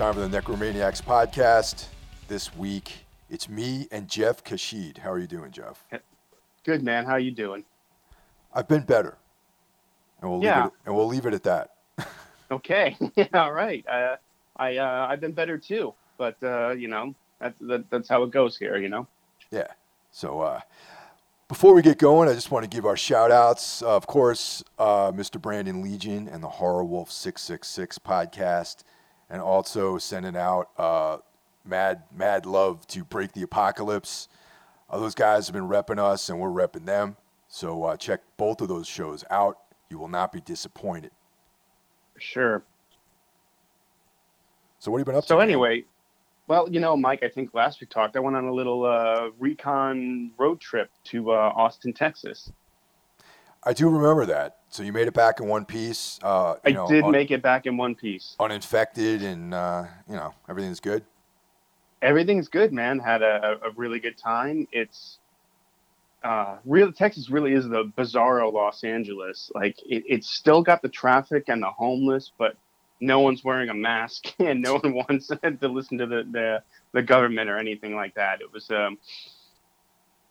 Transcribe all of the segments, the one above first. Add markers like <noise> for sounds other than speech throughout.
time for the Necromaniacs podcast. This week, it's me and Jeff Caxide. How are you doing, Jeff? Good man. How are you doing? I've been better, and we'll Yeah. leave it. And we'll leave it at that. <laughs> Okay. <laughs> yeah. All right. Uh, I uh, I've been better too, but uh, you know that's that, that's how it goes here. You know. Yeah. So uh, before we get going, I just want to give our shout outs. of course, uh, Mr. Brandon Legion and the Horror Wolf 666 podcast, and also sending out uh, mad, mad love to Break the Apocalypse. Uh, those guys have been repping us, and we're repping them. So uh, check both of those shows out. You will not be disappointed. Sure. So what have you been up to? So man? anyway, well, you know, Mike, I think last we talked, I went on a little uh, recon road trip to uh, Austin, Texas. I do remember that. So you made it back in one piece. Uh, I know, did un- make it back in one piece. uninfected, and uh, you know everything's good. Everything's good, man. Had a, a really good time. It's uh, real Texas really is the bizarro Los Angeles. Like it, it's still got the traffic and the homeless, but no one's wearing a mask <laughs> and no one wants <laughs> to listen to the, the, the government or anything like that. It was um,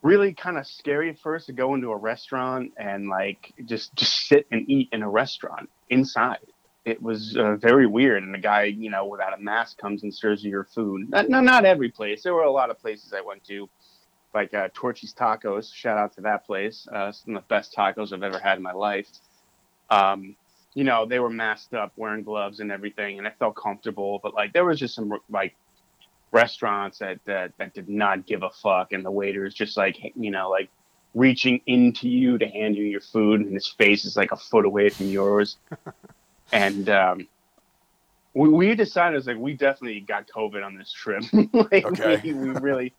really kind of scary at first to go into a restaurant and like just just sit and eat in a restaurant inside. It was uh, very weird, and the guy, you know, without a mask comes and serves you your food. Not, no, not every place. There were a lot of places I went to, like uh, Torchy's Tacos. Shout out to that place. Uh, some of the best tacos I've ever had in my life. Um, you know, they were masked up, wearing gloves and everything, and I felt comfortable. But like, there was just some like restaurants that that, that did not give a fuck, and the waiters just like, you know, like reaching into you to hand you your food, and his face is like a foot away from yours. <laughs> and um, we, we decided, it's like, we definitely got COVID on this trip. <laughs> like, Okay. we, we really,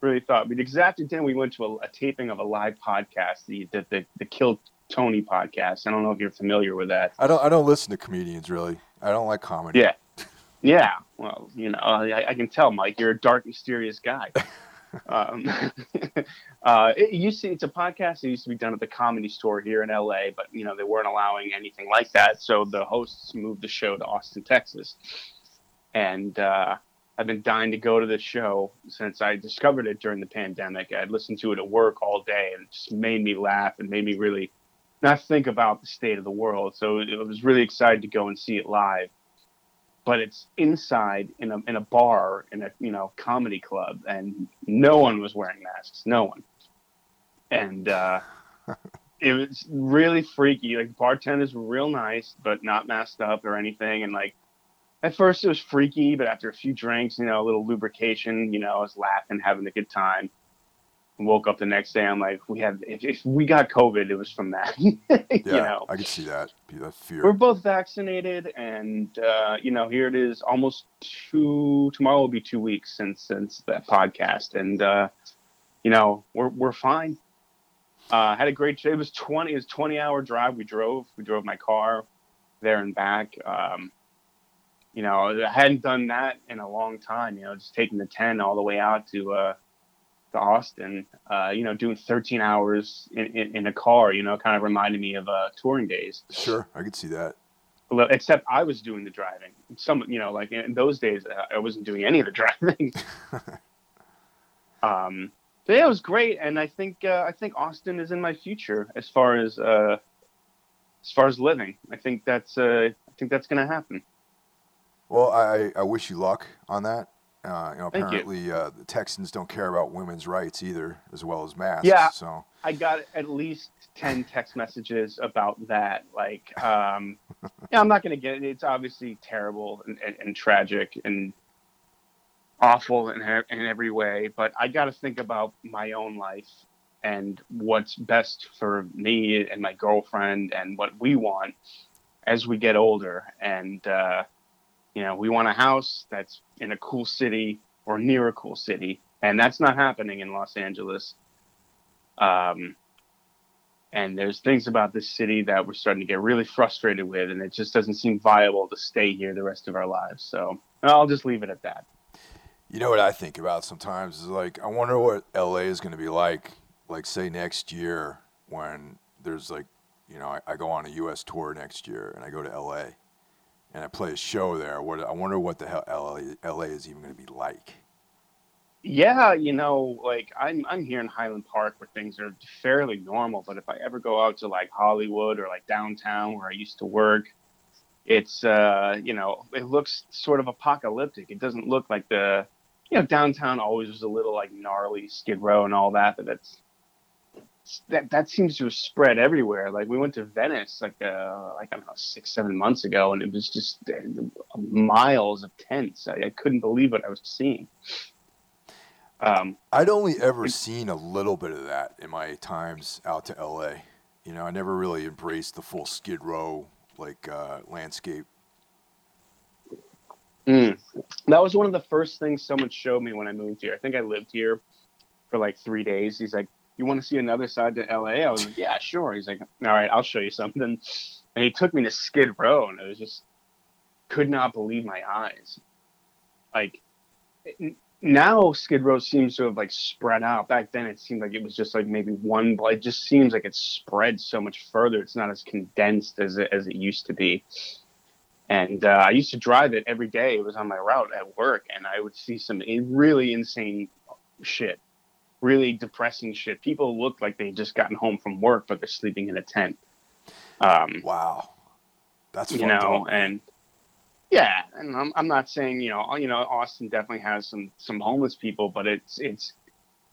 really thought. But exactly then we went to a, a taping of a live podcast, the, the, the, the Kill Tony podcast. I don't know if you're familiar with that. I don't. I don't listen to comedians really. I don't like comedy. Yeah. Yeah. Well, you know, I, I can tell, Mike, you're a dark, mysterious guy. <laughs> um, <laughs> uh, it used to, it's a podcast that used to be done at the comedy store here in LA, but, you know, they weren't allowing anything like that. So the hosts moved the show to Austin, Texas. And, uh, I've been dying to go to the show since I discovered it during the pandemic. I'd listened to it at work all day and it just made me laugh and made me really not think about the state of the world. So I was really excited to go and see it live. But it's inside in a in a bar in a you know comedy club, and no one was wearing masks. No one. And uh, <laughs> it was really freaky. Like bartenders were real nice, but not masked up or anything. And like at first it was freaky, but after a few drinks, you know, a little lubrication, you know, I was laughing, having a good time. Woke up the next day, I'm like, we had if, if we got COVID, it was from that. <laughs> you know, I could see that. That fear. we're both vaccinated, and uh, you know, here it is, almost two. Tomorrow will be two weeks since since that podcast, and uh, you know, we're we're fine. Uh, had a great. It was twenty. It was twenty hour drive. We drove. We drove my car there and back. Um, you know, I hadn't done that in a long time. You know, just taking the ten all the way out to uh, to Austin. Uh, you know, doing thirteen hours in, in, in a car. You know, kind of reminded me of uh, touring days. Sure, I could see that. Except I was doing the driving. Some, you know, like in those days, uh, I wasn't doing any of the <laughs> driving. <laughs> um, so yeah, it was great, and I think uh, I think Austin is in my future as far as uh, as far as living. I think that's uh, I think that's gonna happen. Well, I, I wish you luck on that. Uh, you know, Thank you. apparently uh, the Texans don't care about women's rights either, as well as masks. Yeah. So I got at least ten text messages about that. Like, um, <laughs> yeah, I'm not gonna get it. It's obviously terrible and, and, and tragic and awful in, in every way. But I got to think about my own life and what's best for me and my girlfriend and what we want as we get older. And uh, you know, we want a house that's in a cool city or near a cool city, and that's not happening in Los Angeles. Um, and there's things about this city that we're starting to get really frustrated with, and it just doesn't seem viable to stay here the rest of our lives. So I'll just leave it at that. You know what I think about sometimes is like I wonder what LA is going to be like, like say next year when there's like, you know, I, I go on a U.S. tour next year and I go to LA, and I play a show there, what I wonder what the hell LA, LA is even going to be like. Yeah, you know, like I'm I'm here in Highland Park where things are fairly normal, but if I ever go out to like Hollywood or like downtown where I used to work, it's uh, you know, it looks sort of apocalyptic. It doesn't look like the you know, downtown always was a little like gnarly Skid Row and all that, but that's that that seems to have spread everywhere. Like we went to Venice like uh like I don't know six seven months ago, and it was just uh, miles of tents. I, I couldn't believe what I was seeing. Um, I'd only ever seen a little bit of that in my times out to LA. You know, I never really embraced the full Skid Row like uh, landscape. Mm. That was one of the first things someone showed me when I moved here. I think I lived here for like three days. He's like, "You want to see another side to LA?" I was like, "Yeah, sure." He's like, "All right, I'll show you something." And he took me to Skid Row, and I was just could not believe my eyes. Like now Skid Row seems to have like spread out. Back then, it seemed like it was just like maybe one. But it just seems like it's spread so much further. It's not as condensed as it, as it used to be. And uh, I used to drive it every day. It was on my route at work, and I would see some really insane shit, really depressing shit. People looked like they just gotten home from work, but they're sleeping in a tent. Um, wow, that's you know, up. and yeah, and I'm, I'm not saying you know you know Austin definitely has some some homeless people, but it's it's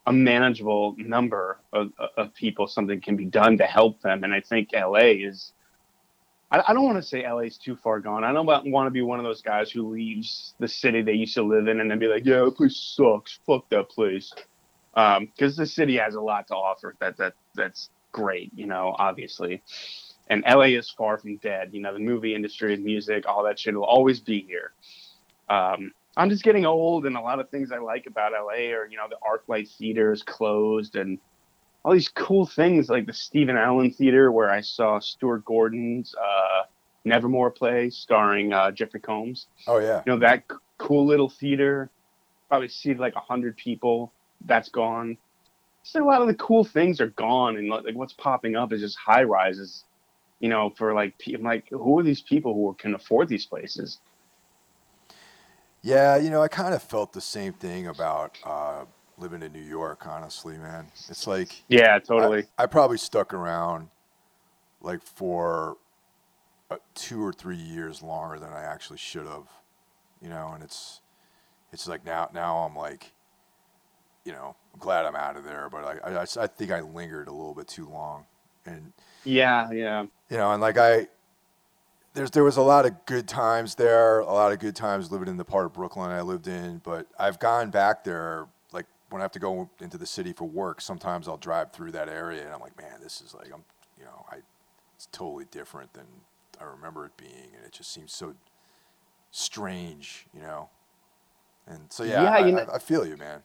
a manageable number of, of people. Something can be done to help them, and I think LA is. I, I don't want to say LA is too far gone. I don't want to be one of those guys who leaves the city they used to live in and then be like, "Yeah, that place sucks. Fuck that place," because um, the city has a lot to offer. That that that's great, you know, obviously and LA is far from dead. You know, the movie industry, music, all that shit will always be here. Um, I'm just getting old, and a lot of things I like about LA are, you know, the ArcLight Theater is closed, and all these cool things like the Stephen Allen Theater, where I saw Stuart Gordon's uh, Nevermore play starring uh, Jeffrey Combs. Oh yeah, you know that c- cool little theater, probably seated like a hundred people. That's gone. So a lot of the cool things are gone, and like what's popping up is just high rises you know, for like, I'm like, who are these people who can afford these places? Yeah, you know, I kind of felt the same thing about uh, living in New York. Honestly, man, it's like yeah, totally. I, I probably stuck around like for uh, two or three years longer than I actually should have. You know, and it's it's like now now I'm like, you know, I'm glad I'm out of there, but I I, I think I lingered a little bit too long, and yeah, yeah. You know, and like I, there's there was a lot of good times there, a lot of good times living in the part of Brooklyn I lived in. But I've gone back there, like when I have to go into the city for work. Sometimes I'll drive through that area, and I'm like, man, this is like I'm, you know, I, it's totally different than I remember it being, and it just seems so strange, you know. And so yeah, yeah I, you know, I, I feel you, man.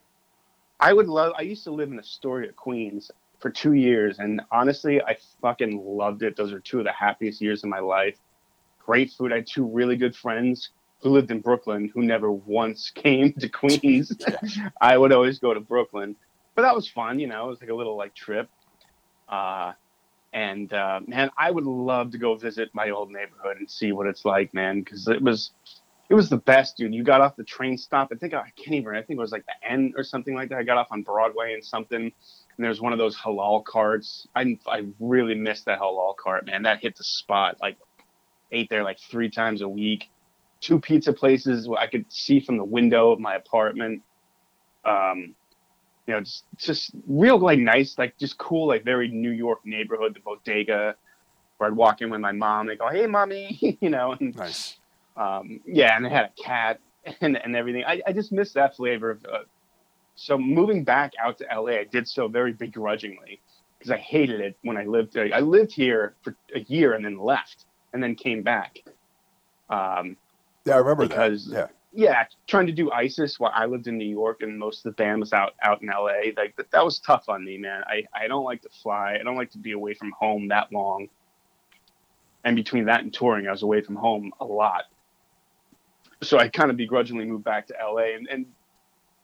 I would love. I used to live in Astoria, Queens, for two years, and honestly, I fucking loved it. Those are two of the happiest years of my life. Great food. I had two really good friends who lived in Brooklyn who never once <laughs> came to Queens. <laughs> I would always go to Brooklyn, but that was fun. You know, it was like a little like trip. Uh, and uh, man, I would love to go visit my old neighborhood and see what it's like, man, because it was it was the best, dude. You got off the train stop. I think I can't even. I think it was like the end or something like that. I got off on Broadway and something and there's one of those halal carts. I I really missed that halal cart, man. That hit the spot. Like ate there like three times a week. Two pizza places I could see from the window of my apartment. Um, you know, just just real like nice, like just cool, like very New York neighborhood. The bodega where I'd walk in with my mom. They go, "Hey, mommy," <laughs> you know. And, nice. Um, yeah, and they had a cat <laughs> and and everything. I, I just miss that flavor of uh, so moving back out to LA, I did so very begrudgingly because I hated it when I lived there. I lived here for a year and then left and then came back. Um, yeah, I remember because, that. Yeah. Yeah, trying to do ISIS while I lived in New York and most of the band was out out in LA. Like that, that was tough on me, man. I, I don't like to fly. I don't like to be away from home that long. And between that and touring, I was away from home a lot. So I kind of begrudgingly moved back to LA and, and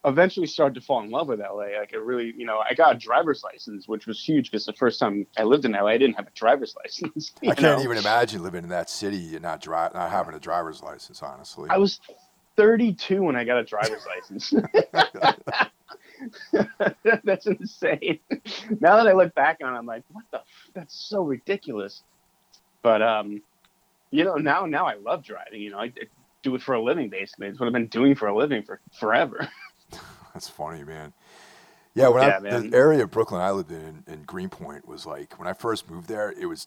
eventually started to fall in love with LA. Like it really, you know, I got a driver's license, which was huge because the first time I lived in LA, I didn't have a driver's <laughs> license. I can't even imagine living in that city and not drive, not having a driver's license. Honestly, I was 32 when I got a driver's <laughs> license. <laughs> that's insane. now that I look back on it, I'm like, what the? F- that's so ridiculous. But um, you know, now now I love driving. You know, I, I do it for a living basically. It's what I've been doing for a living for forever. <laughs> That's funny, man. Yeah, when yeah, I, man. the area of Brooklyn I lived in, in Greenpoint was like when I first moved there, it was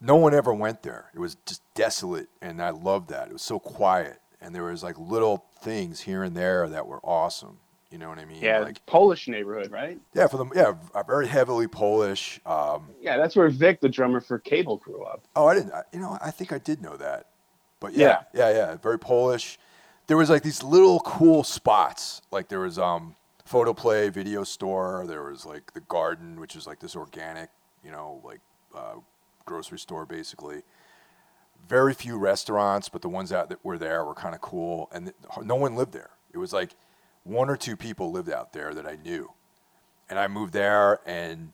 no one ever went there. It was just desolate, and I loved that. It was so quiet, and there was like little things here and there that were awesome. You know what I mean? Yeah, like Polish neighborhood, right? Yeah, for the yeah, very heavily Polish. Um, yeah, that's where Vic, the drummer for Cable, grew up. Oh, I didn't. You know, I think I did know that. But yeah, yeah, yeah, yeah very Polish there was like these little cool spots. Like there was um photo play video store. There was like the garden, which is like this organic, you know, like uh, grocery store basically. Very few restaurants, but the ones that, that were there were kind of cool, and th- no one lived there. It was like one or two people lived out there that I knew, and I moved there, and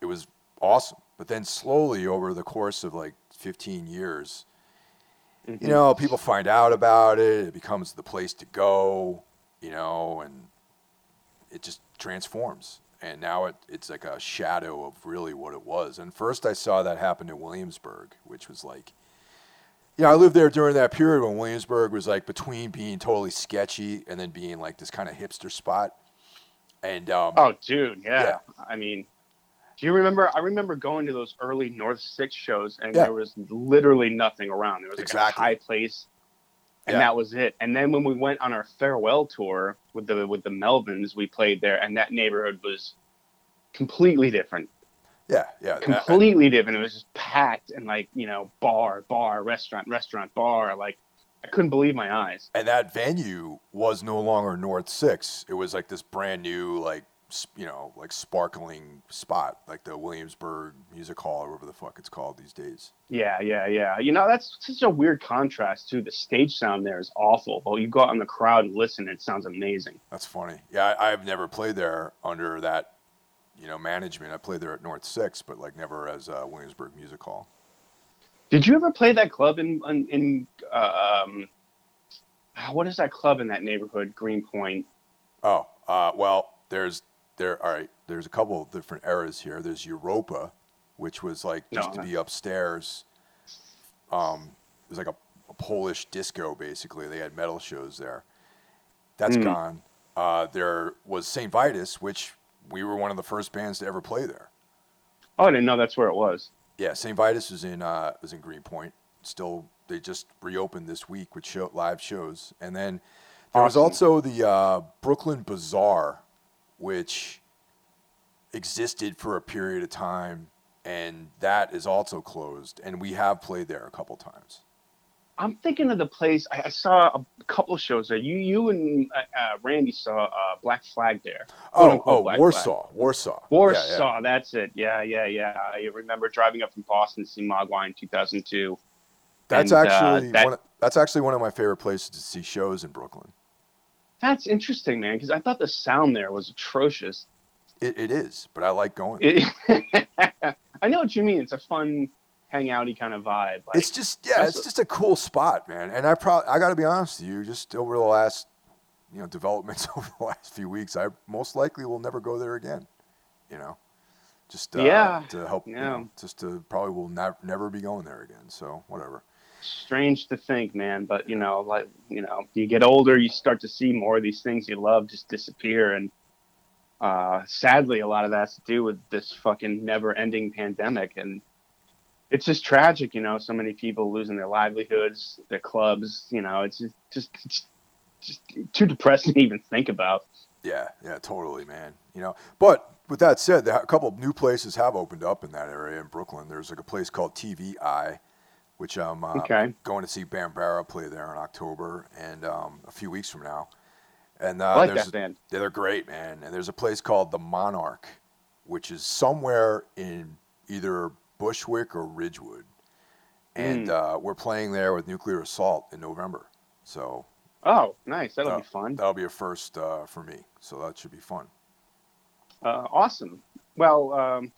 it was awesome. But then slowly over the course of like 15 years, Mm-hmm. You know, people find out about it. It becomes the place to go. You know, and it just transforms. And now it, it's like a shadow of really what it was. And first, I saw that happen in Williamsburg, which was like, yeah, you know, I lived there during that period when Williamsburg was like between being totally sketchy and then being like this kind of hipster spot. And um, oh, dude, yeah. yeah. I mean, do you remember? I remember going to those early North Six shows, and yeah. there was literally nothing around. There was like exactly. a high place, and yeah. that was it. And then when we went on our farewell tour with the with the Melvins, we played there, and that neighborhood was completely different. Yeah, yeah, completely different. It was just packed and like you know, bar, bar, restaurant, restaurant, bar. Like I couldn't believe my eyes. And that venue was no longer North Six. It was like this brand new like you know, like sparkling spot, like the Williamsburg Music Hall, or whatever the fuck it's called these days. Yeah, yeah, yeah. You know, that's such a weird contrast too. The stage sound there is awful. Well, you go out in the crowd and listen, it sounds amazing. That's funny. Yeah, I, have never played there under that, you know, management. I played there at North Six, but like never as uh, Williamsburg Music Hall. Did you ever play that club in in, in uh, um, what is that club in that neighborhood, Greenpoint? Oh, uh, well, there's there right there's a couple of different eras here. There's europa which was like used no, to be upstairs. Um it was like a, a, polish disco basically. They had metal shows there. That's mm. gone. Uh, there was st vitus which we were one of the first bands to ever play there. Oh i didn't know that's where it was. Yeah st vitus was in uh was in greenpoint. Still they just reopened this week with show, live shows. And then there awesome. was also the uh, brooklyn bazaar which existed for a period of time, and that is also closed. And we have played there a couple times. I'm thinking of the place. I, I saw a couple of shows there. You, you and uh, uh, Randy saw uh, Black Flag there. Oh, oh, Black Warsaw, Flag. Warsaw, Warsaw. Yeah, yeah. That's it. Yeah, yeah, yeah. I remember driving up from Boston to see Mogwai in 2002. That's and, uh, actually that, one. That's actually one of my favorite places to see shows in Brooklyn. That's interesting, man, because I thought the sound there was atrocious. It, it is, but I like going. It, <laughs> I know what you mean. It's a fun, hangouty kind of vibe. Like, it's just yeah, it's just a cool spot, man. And I probably I got to be honest with you, just over the last you know developments <laughs> over the last few weeks, I most likely will never go there again. You know, just uh, yeah to help. Yeah. You know, just to probably will never never be going there again. So whatever strange to think, man. But you know, like you know, you get older, you start to see more of these things you love just disappear, and uh, sadly, a lot of that's to do with this fucking never-ending pandemic, and it's just tragic. You know, so many people losing their livelihoods, their clubs. You know, it's just just it's just too depressing to even think about. Yeah, yeah, totally, man. You know, but with that said, a couple new places have opened up in that area in Brooklyn. There's like a place called TV Eye which I'm uh, okay. going to see Bambara play there in October and um, a few weeks from now. And uh, I like that band. They're great, man. And there's a place called the Monarch, which is somewhere in either Bushwick or Ridgewood, and mm. uh, we're playing there with Nuclear Assault in November. So Oh, nice. That'll be fun. That'll be a first uh, for me, so that should be fun. Uh, awesome. Well, um,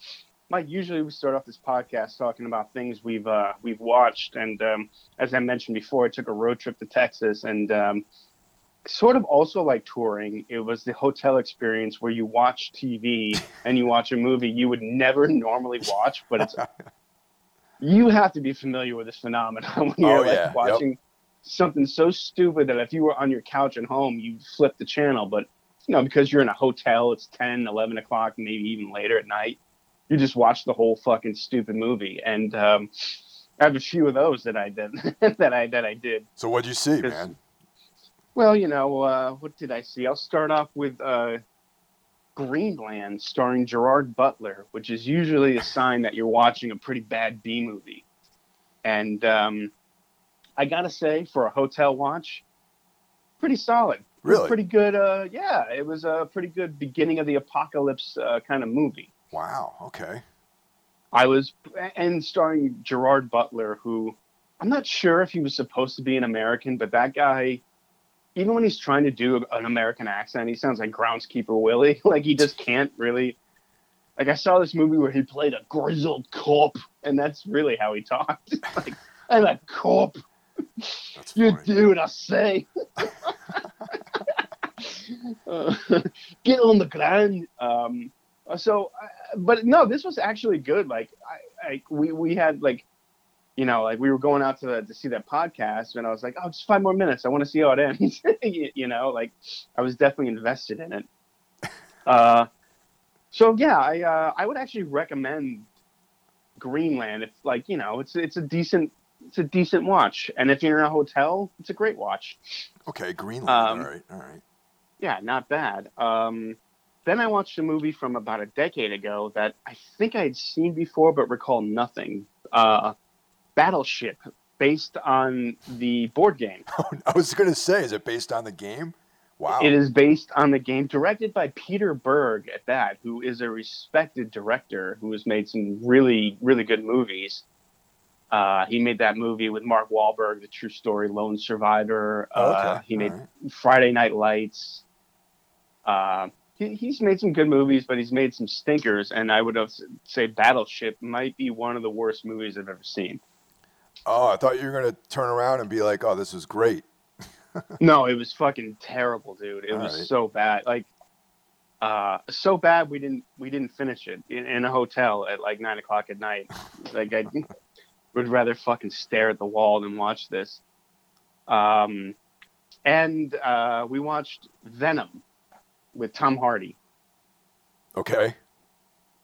Mike, usually we start off this podcast talking about things we've uh, we've watched, and um, as I mentioned before, I took a road trip to Texas, and um, sort of also like touring. It was the hotel experience where you watch TV and you watch a movie you would never normally watch, but it's <laughs> you have to be familiar with this phenomenon <laughs> when you're Oh, like yeah. Yep. watching something so stupid that if you were on your couch at home, you flip the channel, but you know, because you're in a hotel, it's 10, 11 o'clock, maybe even later at night. You just watch the whole fucking stupid movie. And um, I have a few of those that I did, <laughs> that I, that I did. So what'd you see, man? Well, you know, uh, what did I see? I'll start off with uh, Greenland, starring Gerard Butler, which is usually a sign that you're watching a pretty bad B movie. And um, I gotta say, for a hotel watch, pretty solid. Really? Pretty good. Uh, yeah, it was a pretty good beginning of the apocalypse uh, kind of movie. Wow. Okay. I was, and starring Gerard Butler, who I'm not sure if he was supposed to be an American, but that guy, even when he's trying to do an American accent, he sounds like Groundskeeper Willie. <laughs> like he just can't really. Like I saw this movie where he played a grizzled cop, and that's really how he talked. <laughs> like I'm a cop. You do what I say. <laughs> Uh, get on the ground. Um, so, uh, but no, this was actually good. Like, I, I we we had like, you know, like we were going out to to see that podcast, and I was like, oh, just five more minutes. I want to see how it ends. <laughs> you, you know, like I was definitely invested in it. <laughs> Uh, so yeah, I uh, I would actually recommend Greenland if like you know it's it's a decent it's a decent watch, and if you're in a hotel, it's a great watch. Okay, Greenland. Um, all right. All right. Yeah, not bad. Um, then I watched a movie from about a decade ago that I think I had seen before but recall nothing. Uh, Battleship, based on the board game. <laughs> I was gonna say, is it based on the game? Wow. It is based on the game, directed by Peter Berg at that, who is a respected director who has made some really, really good movies. Uh, he made that movie with Mark Wahlberg, the true story Lone Survivor. Oh, Uh, okay. he made right. Friday Night Lights. Uh, he, he's made some good movies, but he's made some stinkers, and I would have say Battleship might be one of the worst movies I've ever seen. Oh, I thought you were gonna turn around and be like, "Oh, this is great." <laughs> no, it was fucking terrible, dude. It All was right. so bad. Like, uh, so bad we didn't we didn't finish it in, in a hotel at like nine o'clock at night. Like I <laughs> would rather fucking stare at the wall than watch this. Um, and uh, we watched Venom with Tom Hardy. Okay.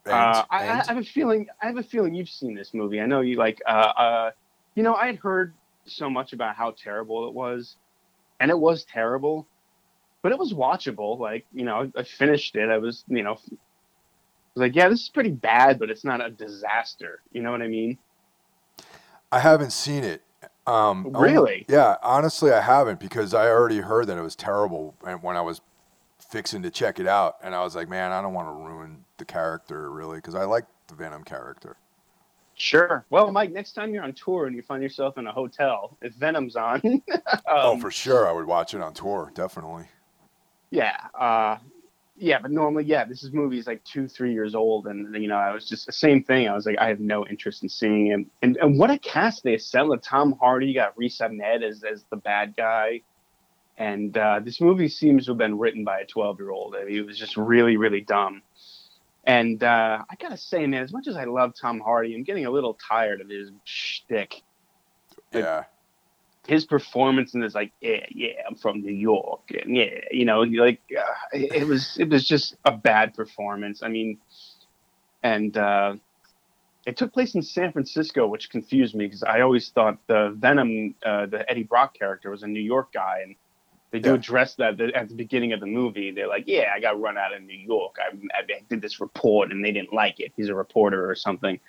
And, uh, I, I have a feeling. I have a feeling you've seen this movie. I know you like. Uh, uh, you know, I had heard so much about how terrible it was, and it was terrible, but it was watchable. Like, you know, I finished it. I was, you know, I was like, yeah, this is pretty bad, but it's not a disaster. You know what I mean? I haven't seen it. Um, only- Really? yeah, honestly, I haven't because I already heard that it was terrible, when I was fixing to check it out, and I was like, man, I don't want to ruin the character really because I like the Venom character. Sure. Well, Mike, next time you're on tour and you find yourself in a hotel, if Venom's on, <laughs> oh, um, for sure, I would watch it on tour, definitely. Yeah, uh, yeah, but normally, yeah, this is movies like two, three years old, and you know, I was just the same thing. I was like, I have no interest in seeing him. And and what a cast they assembled! Tom Hardy, you got Riz Ahmed as as the bad guy, and uh, this movie seems to have been written by a twelve year old. I mean, it was just really, really dumb. And uh, I gotta say, man, as much as I love Tom Hardy, I'm getting a little tired of his shtick Like- Yeah. his performance in this like yeah yeah i'm from new york and yeah you know like uh, it it was it was just a bad performance i mean and uh it took place in san francisco which confused me because i always thought the venom uh, the eddie brock character was a new york guy and they do Yeah. address that at the beginning of the movie they're like yeah i got run out of new york I, I did this report and they didn't like it he's a reporter or something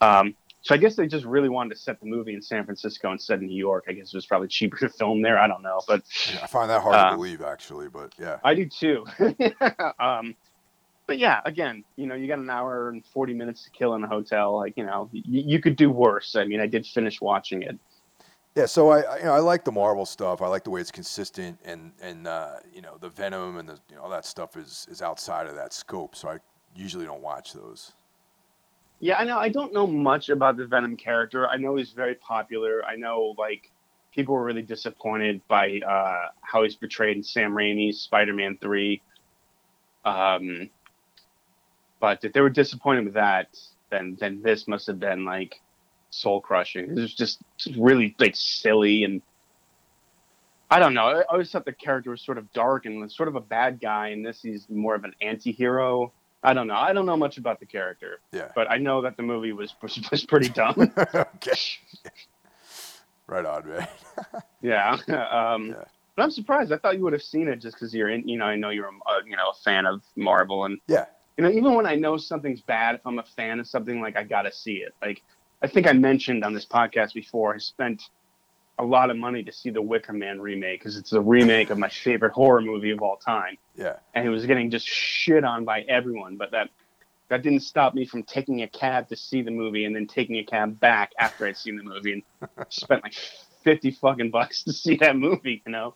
um, so I guess they just really wanted to set the movie in San Francisco instead of New York. I guess it was probably cheaper to film there. I don't know, but Yeah, I find that hard Uh, to believe actually, but yeah. I do too. <laughs> um, but yeah, again, you know, you got an hour and forty minutes to kill in a hotel. Like, you know, y- you could do worse. I mean, I did finish watching it. Yeah, so I, you know I like the Marvel stuff. I like the way it's consistent, and and uh, you know the Venom and the you know all that stuff is is outside of that scope. So I usually don't watch those. Yeah, I know. I don't know much about the Venom character. I know he's very popular. I know like people were really disappointed by uh, how he's portrayed in Sam Raimi's Spider-Man Three. Um, but if they were disappointed with that, then then this must have been like soul crushing. It was just really like silly and I don't know. I always thought the character was sort of dark and was sort of a bad guy, and this he's more of an anti-hero. I don't know. I don't know much about the character. Yeah. But I know that the movie was was, was pretty dumb. <laughs> okay. Right on, man. <laughs> yeah. Um, Yeah. But I'm surprised. I thought you would have seen it just because you're in. You know, I know you're a you know a fan of Marvel, and Yeah. you know even when I know something's bad, if I'm a fan of something, like I gotta see it. Like I think I mentioned on this podcast before, I spent a lot of money to see the Wicker Man remake because it's a remake of my favorite horror movie of all time. Yeah. and it was getting just shit on by everyone. But that that didn't stop me from taking a cab to see the movie and then taking a cab back after I'd seen the movie and <laughs> spent like fifty fucking bucks to see that movie. You know,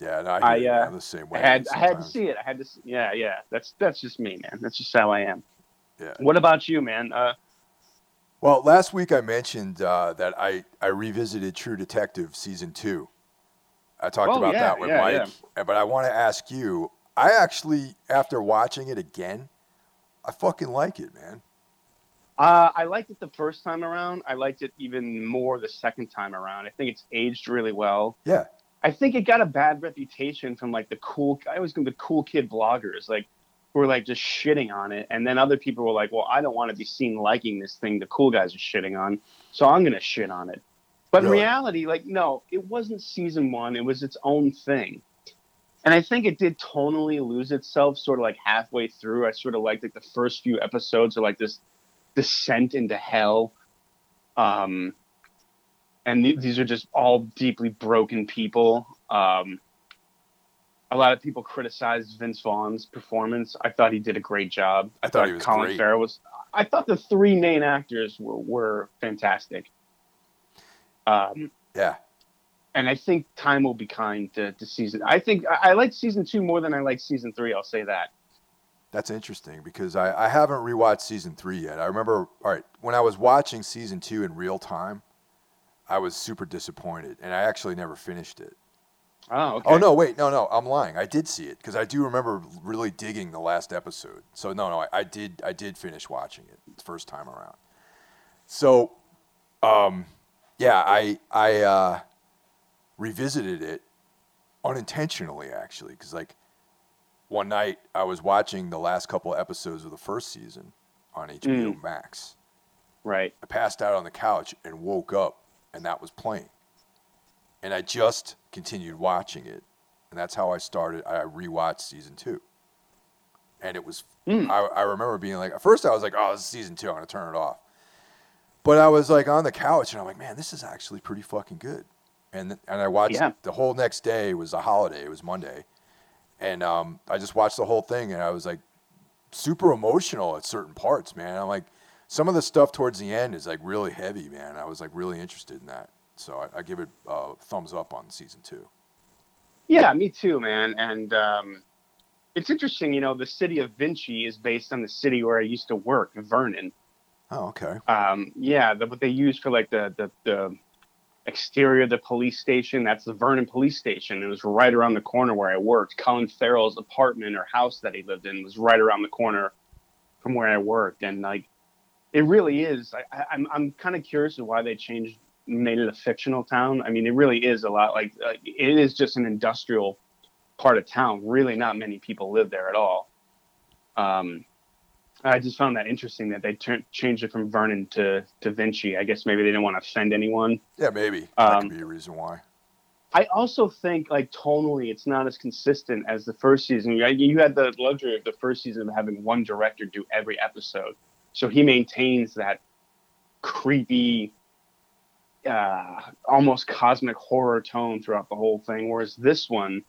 Yeah. No, I, I, uh, the same I had I had to see it. I had to. See, yeah, yeah. That's that's just me, man. That's just how I am. Yeah. What about you, man? Uh, Well, last week I mentioned uh, that I, I revisited True Detective season two. I talked Oh, about yeah, that with yeah, Mike, yeah. but I want to ask you. I actually, after watching it again, I fucking like it, man. Uh, I liked it the first time around. I liked it even more the second time around. I think it's aged really well. Yeah, I think it got a bad reputation from like the cool. I always think the cool kid bloggers, like who were like just shitting on it, and then other people were like, "Well, I don't want to be seen liking this thing the cool guys are shitting on, so I'm gonna shit on it." But Really? in reality, like, no, it wasn't season one. It was its own thing. And I think it did tonally lose itself sort of like halfway through. I sort of liked like the first few episodes are like this descent into hell. Um, and th- these are just all deeply broken people. Um, a lot of people criticized Vince Vaughn's performance. I thought he did a great job. I thought he was Colin great. Farrell was. I thought the three main actors were, were fantastic. Um, yeah, and I think time will be kind to, to season. I think I, I like season two more than I like season three. I'll say that. that's interesting because I, I haven't rewatched season three yet. I remember, all right, when I was watching season two in real time, I was super disappointed, and I actually never finished it. Oh, okay. Oh no, wait, no, no, I'm lying. I did see it because I do remember really digging the last episode. So no, no, I, I did, I did finish watching it the first time around. So, um, yeah, I I uh, revisited it unintentionally actually because like one night I was watching the last couple episodes of the first season on HBO Max. Right. I passed out on the couch and woke up, and that was playing. And I just continued watching it, and that's how I started. I rewatched season two, and it was. Mm. I, I remember being like, at first I was like, "Oh, this is season two. I'm gonna turn it off." But I was like on the couch, and I'm like, "Man, this is actually pretty fucking good." And and I watched Yeah. the whole next day was a holiday. It was Monday, and um, I just watched the whole thing, and I was like super emotional at certain parts, man. I'm like, some of the stuff towards the end is like really heavy, man. I was like really interested in that, so I, I give it a thumbs up on season two. Yeah, me too, man. And um, it's interesting, you know, the city of Vinci is based on the city where I used to work, Vernon. Oh, okay. Um, yeah, the, what they use for like the, the the exterior of the police station, that's the Vernon police station. It was right around the corner where I worked. Colin Farrell's apartment or house that he lived in was right around the corner from where I worked, and like it really is. I, I, I'm I'm kind of curious of why they changed made it a fictional town. I mean, it really is a lot like uh, it is just an industrial part of town. Really, not many people live there at all. Um, I just found that interesting that they tur changed it from Vernon to to Vinci. I guess maybe they didn't want to offend anyone. Yeah, maybe that Um, could be a reason why. I also think like tonally, it's not as consistent as the first season. You, you had the luxury of the first season of having one director do every episode, so he maintains that creepy, uh, almost cosmic horror tone throughout the whole thing. Whereas this one,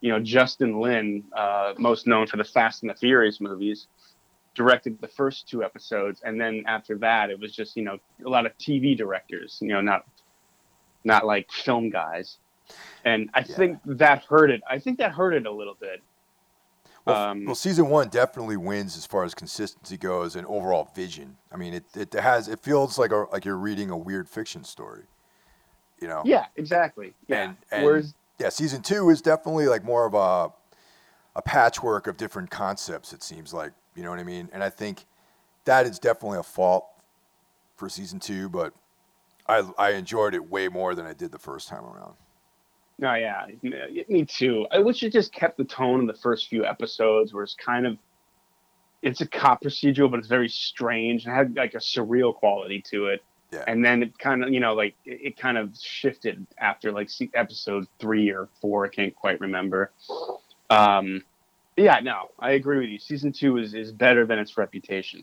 you know, Justin Lin, uh, most known for the Fast and the Furious movies, directed the first two episodes, and then after that, it was just you know a lot of TV directors. You know, not not like film guys. And I Yeah. think that hurt it. I think that hurt it a little bit. Well, Um, well, season one definitely wins as far as consistency goes and overall vision. I mean, it, it has it feels like a, like you're reading a weird fiction story. You know. Yeah, exactly. Yeah. And, and Whereas yeah, season two is definitely like more of a a patchwork of different concepts. It seems like you know what I mean, and I think that is definitely a fault for season two. But I I enjoyed it way more than I did the first time around. No, yeah, me too. I wish it just kept the tone in the first few episodes, where it's kind of, it's a cop procedural, but it's very strange and had like a surreal quality to it. Yeah. And then it kind of, you know, like it, it kind of shifted after like se- episode three or four. I can't quite remember. Um, yeah, no, I agree with you. Season two is is better than its reputation.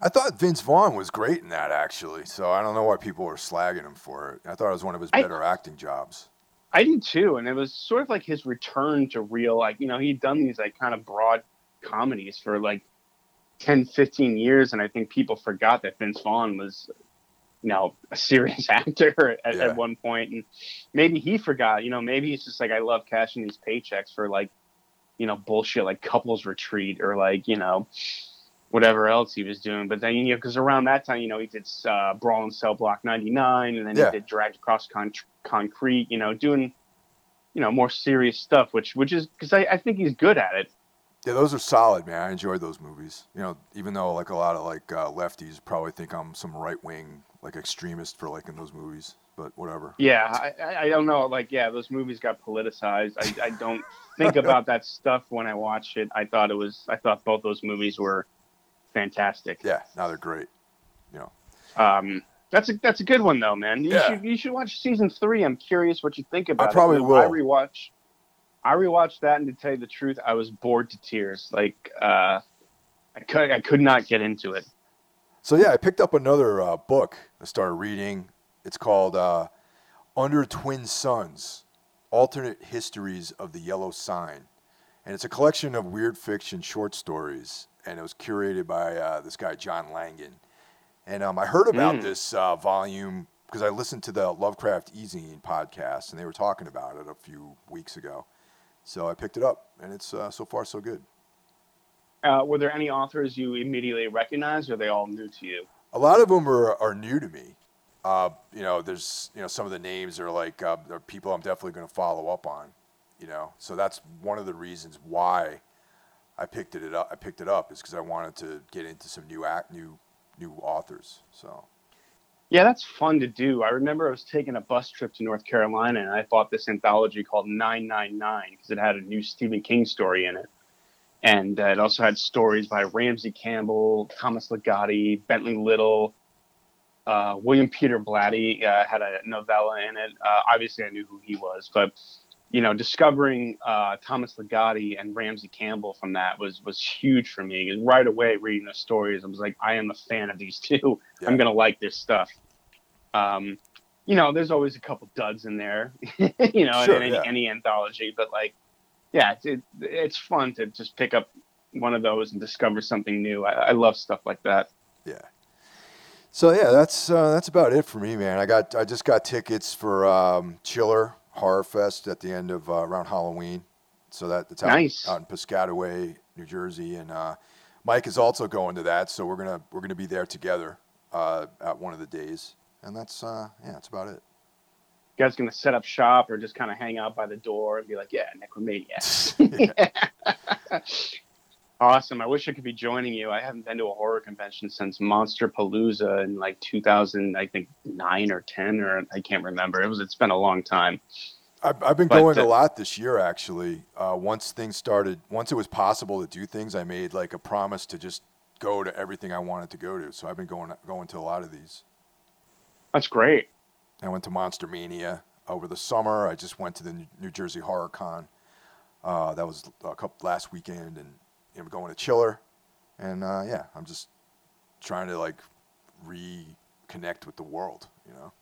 I thought Vince Vaughn was great in that actually, so I don't know why people were slagging him for it. I thought it was one of his I- better acting jobs. I did too, and it was sort of like his return to real, like you know, he'd done these like kind of broad comedies for like 10, 15 years, and I think people forgot that Vince Vaughn was, you know, a serious <laughs> actor at, Yeah. at one point, and maybe he forgot. You know, maybe he's just like, I love cashing these paychecks for like, you know, bullshit like couples retreat or like you know, whatever else he was doing. But then you know, because around that time, you know, he did uh, Brawl in Cell Block '99, and then Yeah. he did Dragged Across Con- Concrete. You know, doing you know more serious stuff, which which is because I, I think he's good at it. Yeah, those are solid, man. I enjoyed those movies. You know, even though like a lot of like uh, lefties probably think I'm some right wing like extremist for liking those movies, but whatever. Yeah, I, I- I don't know. Like, yeah, those movies got politicized. I, I don't think about that stuff when I watch it. I thought it was. I thought both those movies were fantastic. Yeah, now they're great. You know. Um, that's a that's a good one though, man. You Yeah. should you should watch season three. I'm curious what you think about. I probably it. will. I rewatch. I rewatched that, and to tell you the truth, I was bored to tears. Like, uh, I could I could not get into it. So yeah, I picked up another uh, book. I started reading. It's called uh, Under Twin Suns: Alternate Histories of the Yellow Sign, and it's a collection of weird fiction short stories. And it was curated by uh, this guy John Langan. And um, I heard about Mm. this uh, volume because I listened to the Lovecraft Ezine podcast, and they were talking about it a few weeks ago. So I picked it up, and it's uh, so far so good. Uh, were there any authors you immediately recognized, or are they all new to you? a lot of them are, are new to me. Uh, you know, there's you know some of the names are like uh, are people I'm definitely going to follow up on. You know, so that's one of the reasons why I picked it up. I picked it up is because I wanted to get into some new act, new new authors. So Yeah, that's fun to do. I remember I was taking a bus trip to North Carolina and I bought this anthology called 999 because it had a new Stephen King story in it. And uh, it also had stories by Ramsey Campbell, Thomas Ligotti, Bentley Little, uh, William Peter Blatty uh, had a novella in it. Uh, obviously, I knew who he was, but you know, discovering uh, Thomas Ligotti and Ramsey Campbell from that was was huge for me. And right away, reading the stories, I was like, I am a fan of these <laughs> two. Yeah. I'm gonna like this stuff. Um, you know, there's always a couple duds in there, <laughs> you know, Sure, in any, yeah. any anthology, but like, yeah, it's, it, it's fun to just pick up one of those and discover something new. I, I love stuff like that. yeah. So yeah, that's uh, that's about it for me, man. I got I just got tickets for um, Chiller Horror Fest at the end of uh, around Halloween. So that that's out, Nice. out in Piscataway, New Jersey, and uh, Mike is also going to that. So we're gonna we're gonna be there together uh, at one of the days, and that's uh, yeah, that's about it. You guys gonna set up shop or just kind of hang out by the door and be like, yeah, Necromania. <laughs> <laughs> Yeah. Awesome. I wish I could be joining you. I haven't been to a horror convention since Monsterpalooza in like 2000, I think nine or 10, or I can't remember. It was, it's been a long time. I've, I've been But, going uh, a lot this year, actually. Uh, once things started, once it was possible to do things, I made like a promise to just go to everything I wanted to go to. So I've been going going to a lot of these. That's great. I went to Monster Mania over the summer. I just went to the New- New Jersey Horror Con. Uh, that was a couple last weekend, and you know, going to Chiller, and uh, yeah, I'm just trying to like reconnect with the world. You know.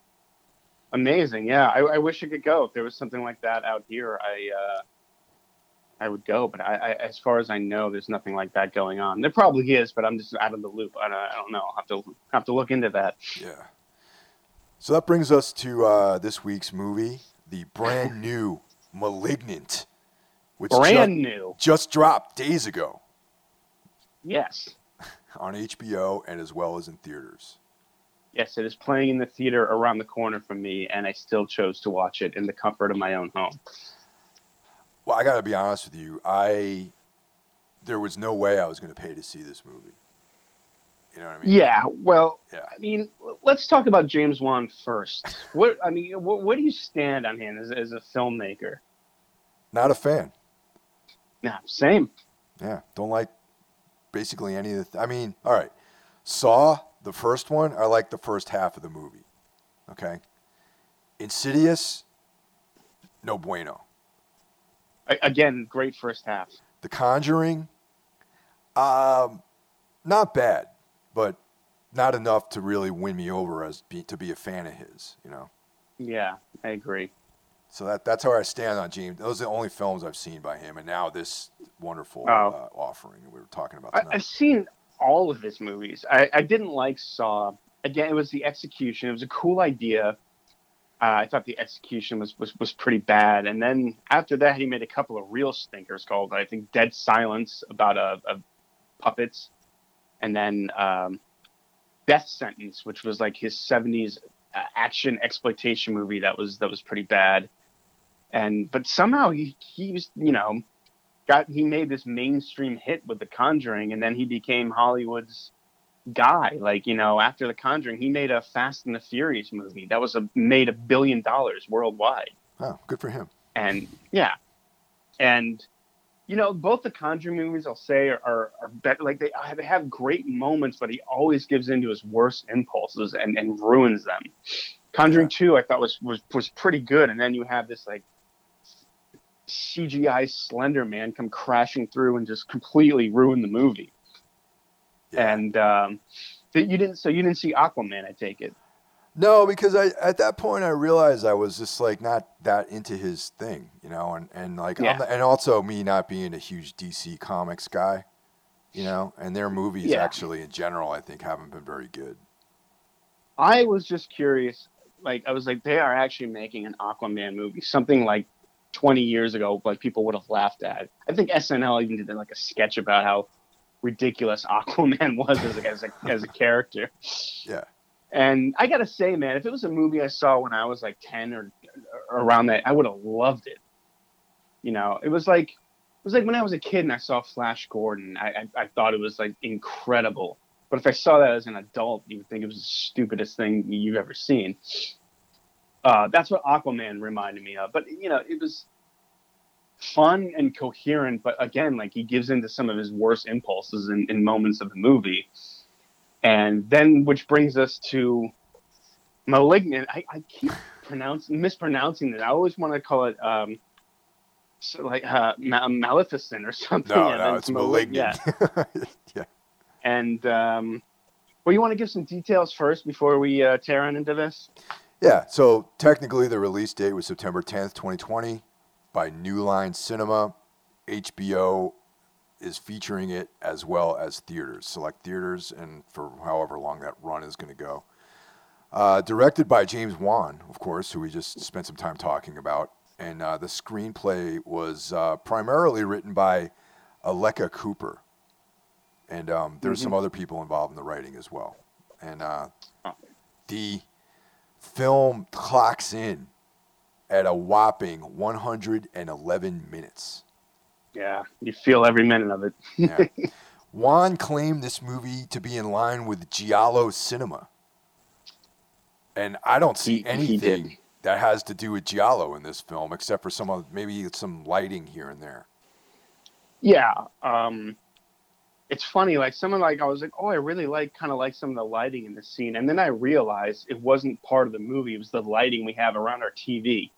Amazing. Yeah. I, I wish I could go. If there was something like that out here, I, uh, I would go, but I, I, as far as I know, there's nothing like that going on. There probably is, but I'm just out of the loop. I don't, I don't know. I'll have to have to look into that. Yeah. So that brings us to uh, this week's movie, the brand <laughs> new *Malignant*, which Brand ju- new. just dropped days ago Yes. on HBO and as well as in theaters. Yes, it is playing in the theater around the corner from me, and I still chose to watch it in the comfort of my own home. Well, I got to be honest with you. I there was no way I was going to pay to see this movie. You know what I mean? Yeah, well, Yeah. I mean, let's talk about James Wan first. What I mean, what, where do you stand on him as, as a filmmaker? Not a fan. Yeah, same. Yeah, don't like basically any of the. Th- I mean, all right, Saw the first one. I like the first half of the movie. Okay, Insidious, no bueno. I, again, great first half. The Conjuring, um, not bad, but not enough to really win me over as be, to be a fan of his. You know, Yeah, I agree. So that that's how I stand on James. Those are the only films I've seen by him, and now this wonderful Oh. uh, offering that we were talking about I, tonight. I've seen all of his movies. I, I didn't like Saw. Again, it was the execution. It was a cool idea. Uh, I thought the execution was, was was pretty bad. And then after that, he made a couple of real stinkers called I think Dead Silence about a, a puppets, and then um, Death Sentence, which was like his '70s uh, action exploitation movie that was that was pretty bad. And but somehow he he was you know got he made this mainstream hit with The Conjuring, and then he became Hollywood's guy. Like you know, after The Conjuring, he made a Fast and the Furious movie that was a made a billion dollars worldwide. oh, good for him. And yeah, and you know, both the Conjuring movies, I'll say, are are, are better. Like they have, they have great moments, but he always gives into his worst impulses and and ruins them. Conjuring Two, I thought was was was pretty good, and then you have this like CGI Slender Man come crashing through and just completely ruin the movie. Yeah. And um, that you didn't, so you didn't see Aquaman, I take it. No, because I at that point I realized I was just like not that into his thing, you know, and and like I'm Yeah. the- and also me not being a huge DC Comics guy, you know, and their movies Yeah. actually in general I think haven't been very good. I was just curious. Like, I was like, they are actually making an Aquaman movie, something like 20 years ago, like people would have laughed at. I think SNL even did like a sketch about how ridiculous <laughs> Aquaman was as a, as a, as a character. Yeah. And I gotta say, man, if it was a movie I saw when I was like 10 or, or around that, I would have loved it. You know, it was like, it was like when I was a kid and I saw Flash Gordon, I, I, I thought it was like incredible. But if I saw that as an adult, you would think it was the stupidest thing you've ever seen. Uh, that's what Aquaman reminded me of. But you know, it was fun and coherent. But again, like he gives into some of his worst impulses in, in moments of the movie. And then, which brings us to *Malignant*. I, I keep pronouncing mispronouncing it. I always want to call it um, so like uh, Ma- Maleficent or something. No, and no, it's Malig- malignant. Yeah. <laughs> yeah. And um, well, you want to give some details first before we uh, tear on into this? Yeah, so technically the release date was September 10th, 2020 by New Line Cinema. HBO is featuring it as well as theaters, select theaters, and for however long that run is going to go. Uh, directed by James Wan, of course, who we just spent some time talking about. And uh, the screenplay was uh, primarily written by Aleka Cooper. And um, there's some other people involved in the writing as well. And uh, the film clocks in at a whopping 111 minutes. Yeah, you feel every minute of it. Yeah. <laughs> Wan claimed this movie to be in line with Giallo cinema. And I don't see He- he anything did. that has to do with Giallo in this film except for some of, maybe some lighting here and there. Yeah. Um, it's funny, like someone like I was like, oh, I really like kind of like some of the lighting in the scene, and then I realized it wasn't part of the movie. It was the lighting we have around our TV.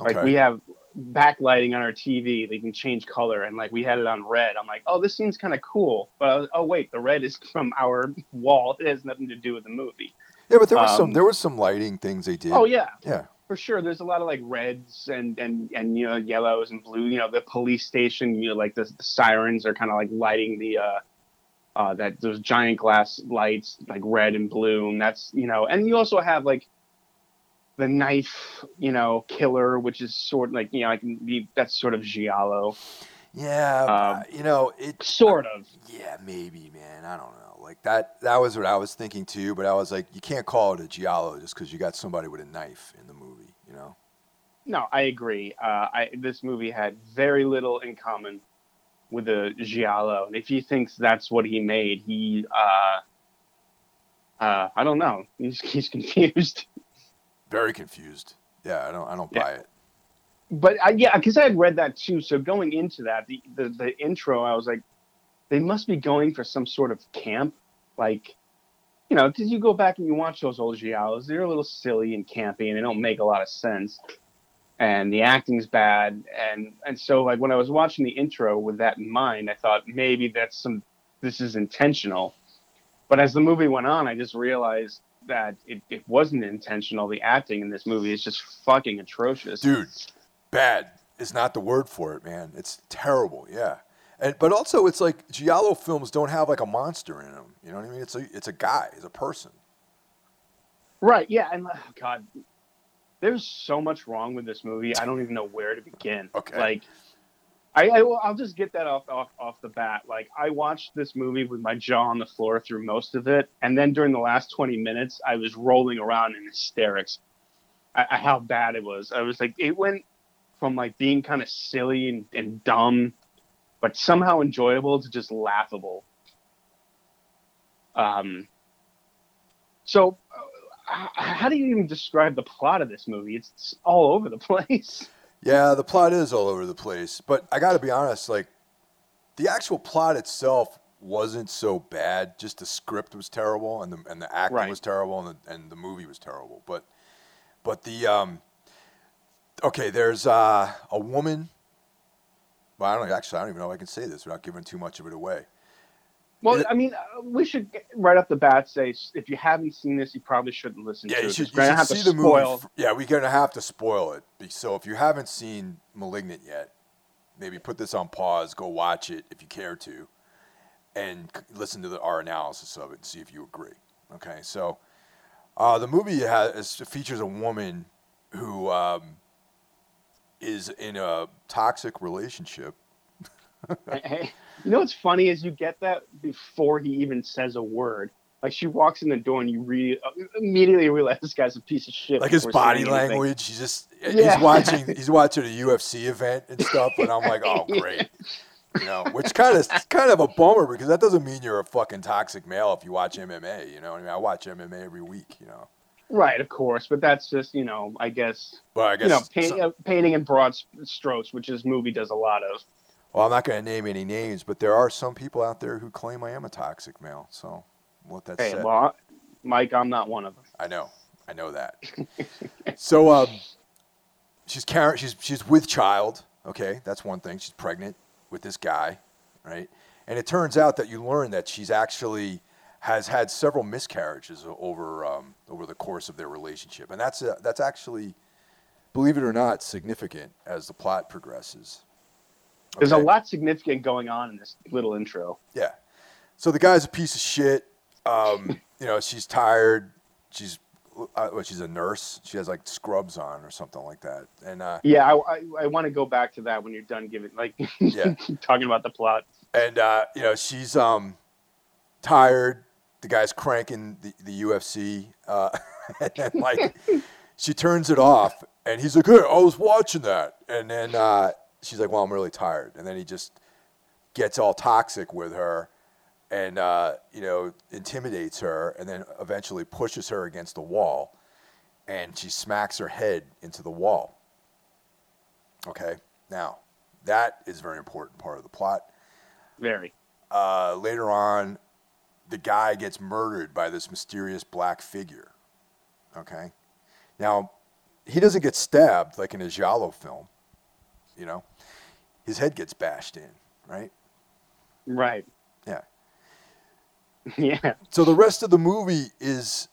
Like we have backlighting on our TV, they can change color, and like we had it on red. I'm like, oh, this scene's kind of cool, but I was, oh wait, the red is <laughs> from our wall. It has nothing to do with the movie. yeah, but there was some um, there was some lighting things they did. Oh yeah, yeah. For sure. There's a lot of like reds and and and you know yellows and blue. You know the police station. You know like the, the sirens are kind of like lighting the uh, uh, that those giant glass lights like red and blue and that's you know and you also have like the knife you know killer which is sort of like you know I can be that's sort of giallo Yeah, Um, you know it. sort of Yeah, maybe, man. I don't know. Like that. That was what I was thinking too. But I was like, you can't call it a giallo just because you got somebody with a knife in. You know. no i agree uh, I, this movie had very little in common with the giallo and if he thinks that's what he made he uh, uh, i don't know he's, he's <laughs> confused Very confused. Yeah, I don't. I don't Yeah. buy it. but I, yeah, because I had read that too. So going into that, the, the the intro, I was like, they must be going for some sort of camp, like, you know, because you go back and you watch those old giallos, they're a little silly and campy, and they don't make a lot of sense, and the acting's bad, and and so like when I was watching the intro with that in mind, I thought maybe that's some this is intentional, but as the movie went on, I just realized that it, it wasn't intentional. The acting in this movie is just fucking atrocious. Dude, bad is not the word for it, man. It's terrible. Yeah. And but also it's like giallo films don't have like a monster in them. You know what I mean? It's a it's a guy, it's a person. Right. Yeah. And oh, God, there's so much wrong with this movie. I don't even know where to begin. Okay. Like, I, I will- I'll just get that off, off off the bat. Like, I watched this movie with my jaw on the floor through most of it, and then during the last 20 minutes, I was rolling around in hysterics. I, I, how bad it was. I was like, it went from like being kind of silly and, and dumb, but somehow enjoyable to just laughable. Um. So, uh, how do you even describe the plot of this movie? It's, it's all over the <laughs> place. Yeah, the plot is all over the place, but I got to be honest, like the actual plot itself wasn't so bad. Just the script was terrible, and the and the acting Right. was terrible, and the, and the movie was terrible. But but the um, okay, there's uh, a woman. Well, I don't actually. I don't even know if I can say this without giving too much of it away. Well, It- I mean, uh, we should right off the bat say if you haven't seen this, you probably shouldn't listen Yeah, to you it. should, you should see to the spoil. movie. Yeah, we're gonna have to spoil it. So if you haven't seen *Malignant* yet, maybe put this on pause, go watch it if you care to, and listen to the, our analysis of it and see if you agree. Okay, so uh, the movie has features a woman who um, is in a toxic relationship. <laughs> Hey, you know what's funny is you get that before he even says a word. Like she walks in the door and you re- uh, immediately realize this guy's a piece of shit. Like his body language, he's just uh, Yeah. he's watching <laughs> he's watching a UFC event and stuff, and I'm like, oh great, you know, which kind of kind of a bummer because that doesn't mean you're a fucking toxic male if you watch MMA. You know, I mean, I watch MMA every week. You know, Right, of course, but that's just you know, I guess but I you know, paint, some- uh, painting in broad strokes, which this movie does a lot of. well, I'm not going to name any names, but there are some people out there who claim I am a toxic male. So let that Hey, set. well, Mike, I'm not one of them. I know, I know that. <laughs> so um, she's Karen. She's she's with child. Okay, that's one thing. She's pregnant with this guy, right? And it turns out that you learn that she's actually has had several miscarriages over um, over the course of their relationship, and that's uh, that's actually, believe it or not, significant as the plot progresses. There's a lot significant going on in this little intro. Yeah. So the guy's a piece of shit. Um, <laughs> you know, she's tired. She's uh, well, she's a nurse. She has like scrubs on or something like that. And uh, Yeah, I, I, I want to go back to that when you're done giving like Yeah. <laughs> talking about the plot. and uh, you know, she's um tired. The guy's cranking the, the UFC. Uh, <laughs> and like <laughs> she turns it off, and he's like, "Hey, I was watching that." And then uh, she's like, "Well, I'm really tired." And then he just gets all toxic with her and uh, you know intimidates her and then eventually pushes her against the wall and she smacks her head into the wall okay now that is a very important part of the plot Very. uh, later on the guy gets murdered by this mysterious black figure okay now he doesn't get stabbed like in a giallo film you know his head gets bashed in right Right. yeah <laughs> Yeah. So the rest of the movie is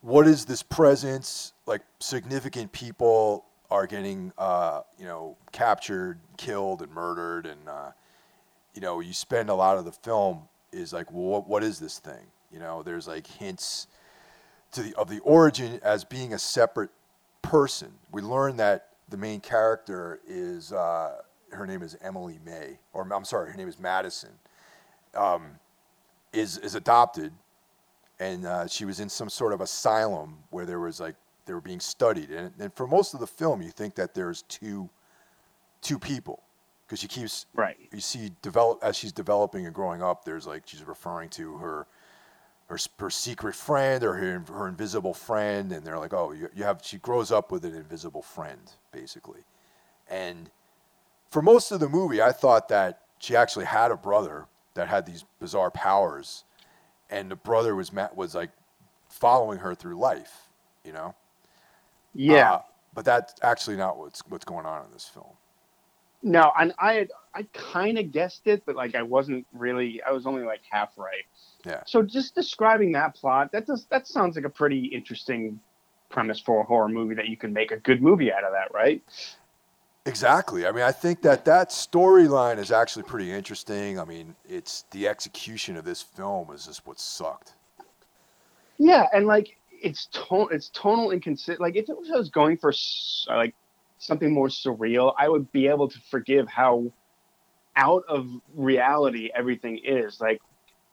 what is this presence? Like significant people are getting, uh, you know, captured, killed, and murdered, and uh, you know, you spend a lot of the film is like, well, what, what is this thing? You know, there's like hints to the of the origin as being a separate person. We learn that the main character is uh, her name is Emily May, or I'm sorry, her name is Madison. Um, is is adopted, and uh, she was in some sort of asylum where there was like they were being studied, and, and for most of the film, you think that there's two two people because she keeps right. You see develop as she's developing and growing up. There's like she's referring to her her, her secret friend or her, her invisible friend, and they're like, oh, you, you have. She grows up with an invisible friend, basically, and for most of the movie, I thought that she actually had a brother that had these bizarre powers, and the brother was was like following her through life, you know. Yeah. Uh, but that's actually not what's what's going on in this film. No, and I had, I kind of guessed it, but like I wasn't really. I was only like half right. Yeah. So just describing that plot, that does that sounds like a pretty interesting premise for a horror movie that you can make a good movie out of that, right? Exactly. I mean, I think that that storyline is actually pretty interesting. I mean, it's the execution of this film is just what sucked. Yeah, and like it's ton- it's tonal inconsistent. Like if it was going for like something more surreal, I would be able to forgive how out of reality everything is. Like,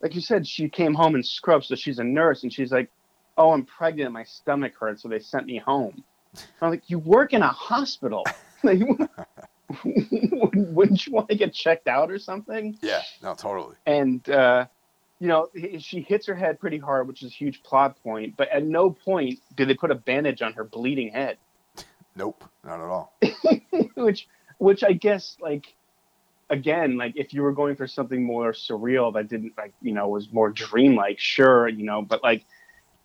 like you said, she came home in scrubs, so she's a nurse, and she's like, "Oh, I'm pregnant. My stomach hurts, so they sent me home." I'm like, "You work in a hospital. <laughs> <laughs> like, <laughs> wouldn't you want to get checked out or something?" Yeah, no, totally. And uh, you know, she hits her head pretty hard, which is a huge plot point. But at no point do they put a bandage on her bleeding head. Nope, not at all. <laughs> which, which I guess, like, again, like if you were going for something more surreal that didn't, like, you know, was more dreamlike, sure, you know, but like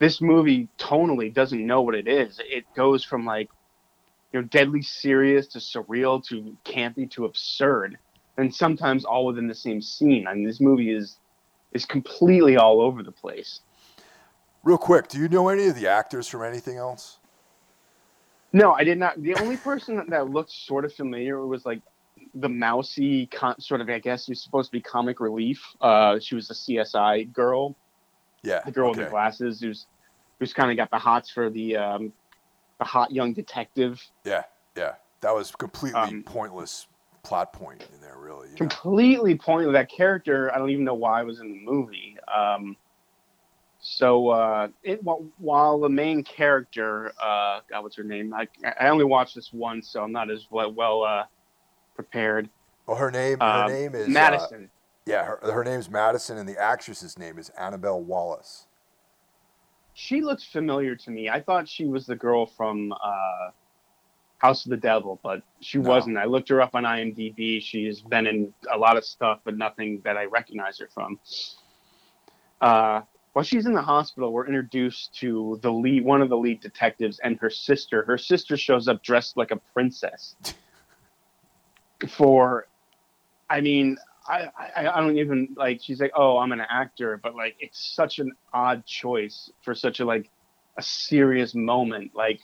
this movie tonally doesn't know what it is. It goes from like, you know, deadly serious to surreal to campy to absurd, and sometimes all within the same scene. I mean, this movie is is completely all over the place. Real quick, do you know any of the actors from anything else? No, I did not. The only person that looked sort of familiar was like the mousy con- sort of. I guess you're supposed to be comic relief. Uh, she was a CSI girl. Yeah, the girl okay. with the glasses who's who's kind of got the hots for the um, the hot young detective. Yeah, yeah, that was completely Um, pointless plot point in there, really. you know? Completely pointless. That character, I don't even know why it was in the movie. Um, so uh, it while, the main character, uh, God, what's her name? I, I only watched this once, so I'm not as well, well uh, prepared. Well, her name, her Um, name is uh, Madison. yeah, her, her name's Madison, and the actress's name is Annabelle Wallis. she looks familiar to me. I thought she was the girl from uh, House of the Devil, but she No. wasn't. I looked her up on IMDb. She's been in a lot of stuff, but nothing that I recognize her from. Uh, while she's in the hospital, we're introduced to the lead, one of the lead detectives, and her sister. Her sister shows up dressed like a princess. <laughs> For, I mean, I, I, I don't even like. She's like, "Oh, I'm an actor," but like, it's such an odd choice for such a like a serious moment. Like,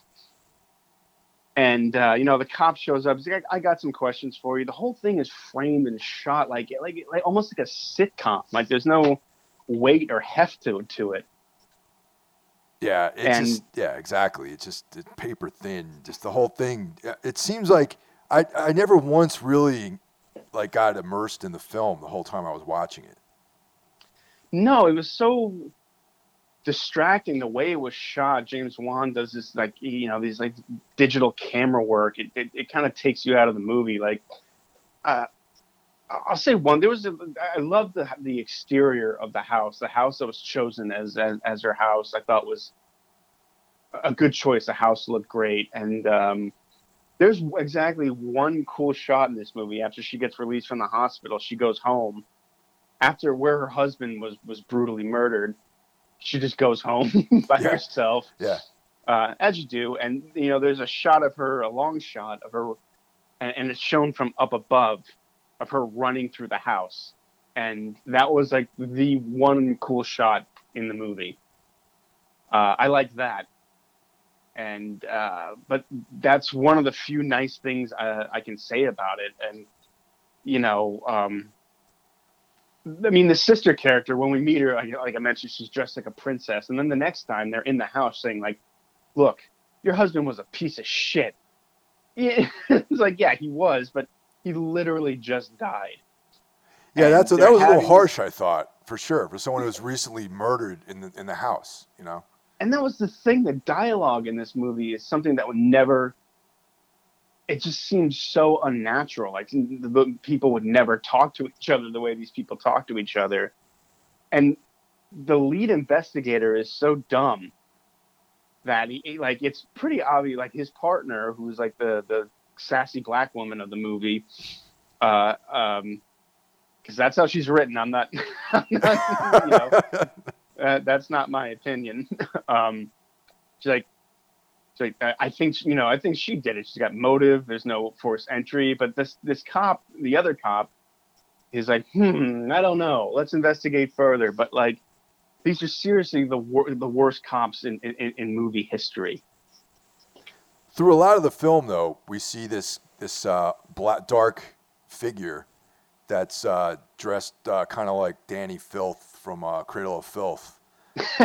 and uh, you know, the cop shows up. He's like, "I, I got some questions for you." The whole thing is framed and shot like like like almost like a sitcom. Like, there's no weight or heft to to it. Yeah, it's And- just yeah, exactly. It's just it's paper thin. Just the whole thing. It seems like I I never once really like got immersed in the film the whole time I was watching it. No, it was so distracting the way it was shot. James Wan does this like you know these like digital camera work. It it, it kind of takes you out of the movie. Like, uh, I'll say one. There was a, I love the the exterior of the house. The house that was chosen as as, as her house, I thought was a good choice. The house looked great, and um, there's exactly one cool shot in this movie. After she gets released from the hospital, she goes home. After where her husband was was brutally murdered, she just goes home <laughs> by Yeah. herself Yeah, uh, as you do. And you know, there's a shot of her, a long shot of her, and, and it's shown from up above of her running through the house, and that was like the one cool shot in the movie. Uh, I like that, and uh, but that's one of the few nice things I, I can say about it. And you know, um, I mean, the sister character when we meet her, like, like I mentioned, she's dressed like a princess, and then the next time they're in the house saying like, "Look, your husband was a piece of shit." <laughs> It's like, yeah, he was, but he literally just died. Yeah, And that's a, that was a little harsh, I thought, for sure, for someone who was recently murdered in the in the house. You know. and that was the thing the dialogue in this movie is something that would never it just seems so unnatural like the, the people would never talk to each other the way these people talk to each other and the lead investigator is so dumb that he- like it's pretty obvious like his partner who's like the the sassy black woman of the movie uh um because that's how she's written i'm not, <laughs> I'm not you know <laughs> uh, that's not my opinion. <laughs> um, she's like, she's like, I I think you know, I think she did it. She's got motive. There's no forced entry. But this this cop, the other cop, is like, hmm, I don't know. Let's investigate further. But like, these are seriously the wor- the worst cops in, in in movie history. Through a lot of the film, though, we see this this uh, black dark figure that's uh, dressed uh, kind of like Dani Filth from uh, Cradle of Filth. <laughs>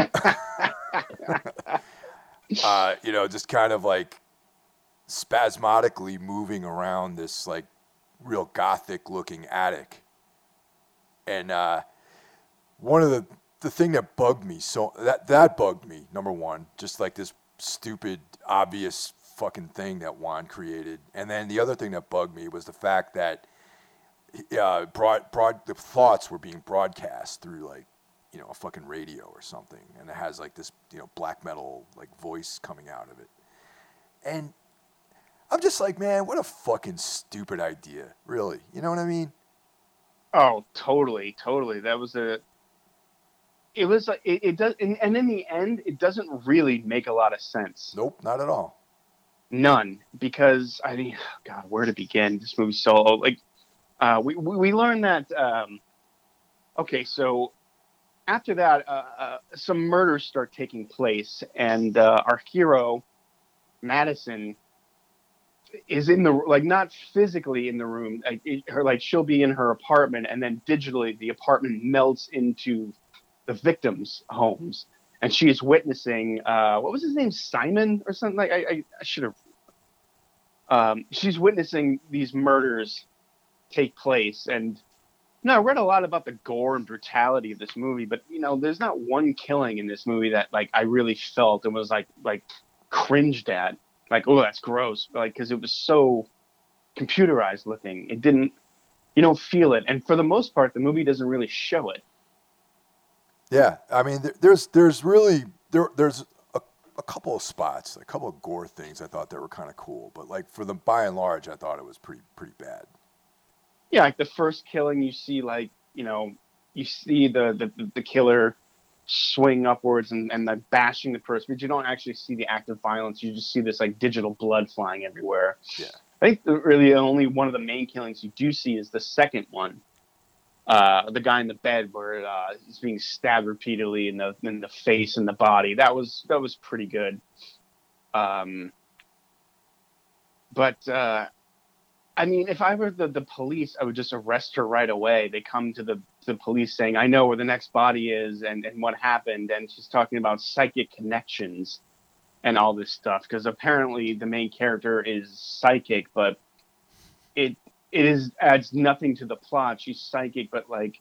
uh, you know, just kind of like spasmodically moving around this like real gothic looking attic. And uh, one of the the thing that bugged me so that that bugged me number one, just like this stupid obvious fucking thing that Wan created, and then the other thing that bugged me was the fact that uh, broad broad the thoughts were being broadcast through like you know a fucking radio or something, and it has like this you know black metal like voice coming out of it, and I'm just like, man, what a fucking stupid idea, really. You know what I mean? Oh, totally, totally. That was a. It was like it, it does, and, and in the end, it doesn't really make a lot of sense. Nope, not at all. None, because I mean, <sighs> God, where to begin? This movie's so old. Like, uh, we we learned that. Um, okay, so after that, uh, uh, some murders start taking place, and uh, our hero, Madison, is in the like not physically in the room. Like, it, her like she'll be in her apartment, and then digitally the apartment melts into the victims' homes and she is witnessing uh, what was his name simon or something like I, I should have um, she's witnessing these murders take place. And you i read a lot about the gore and brutality of this movie but you know there's not one killing in this movie that like i really felt and was like like cringed at. Like oh that's gross. Like because it was so computerized looking. It didn't you don't feel it. And for the most part the movie doesn't really show it. Yeah, I mean, there's there's really there there's a, couple of spots, a couple of gore things I thought that were kind of cool, but like for the by and large, I thought it was pretty pretty bad. yeah like the first killing you see like you know you see the the, the killer swing upwards and and like bashing the person but you don't actually see the act of violence you just see this like digital blood flying everywhere Yeah. i think the, really only one of the main killings you do see is the second one uh, the guy in the bed where uh, he's being stabbed repeatedly in the in the face and the body. That was that was pretty good. Um, but uh, I mean, if I were the, the police, I would just arrest her right away. They come to the, the police saying, I know where the next body is and, and what happened. And she's talking about psychic connections and all this stuff. Because apparently the main character is psychic, but it it is adds nothing to the plot. She's psychic, but like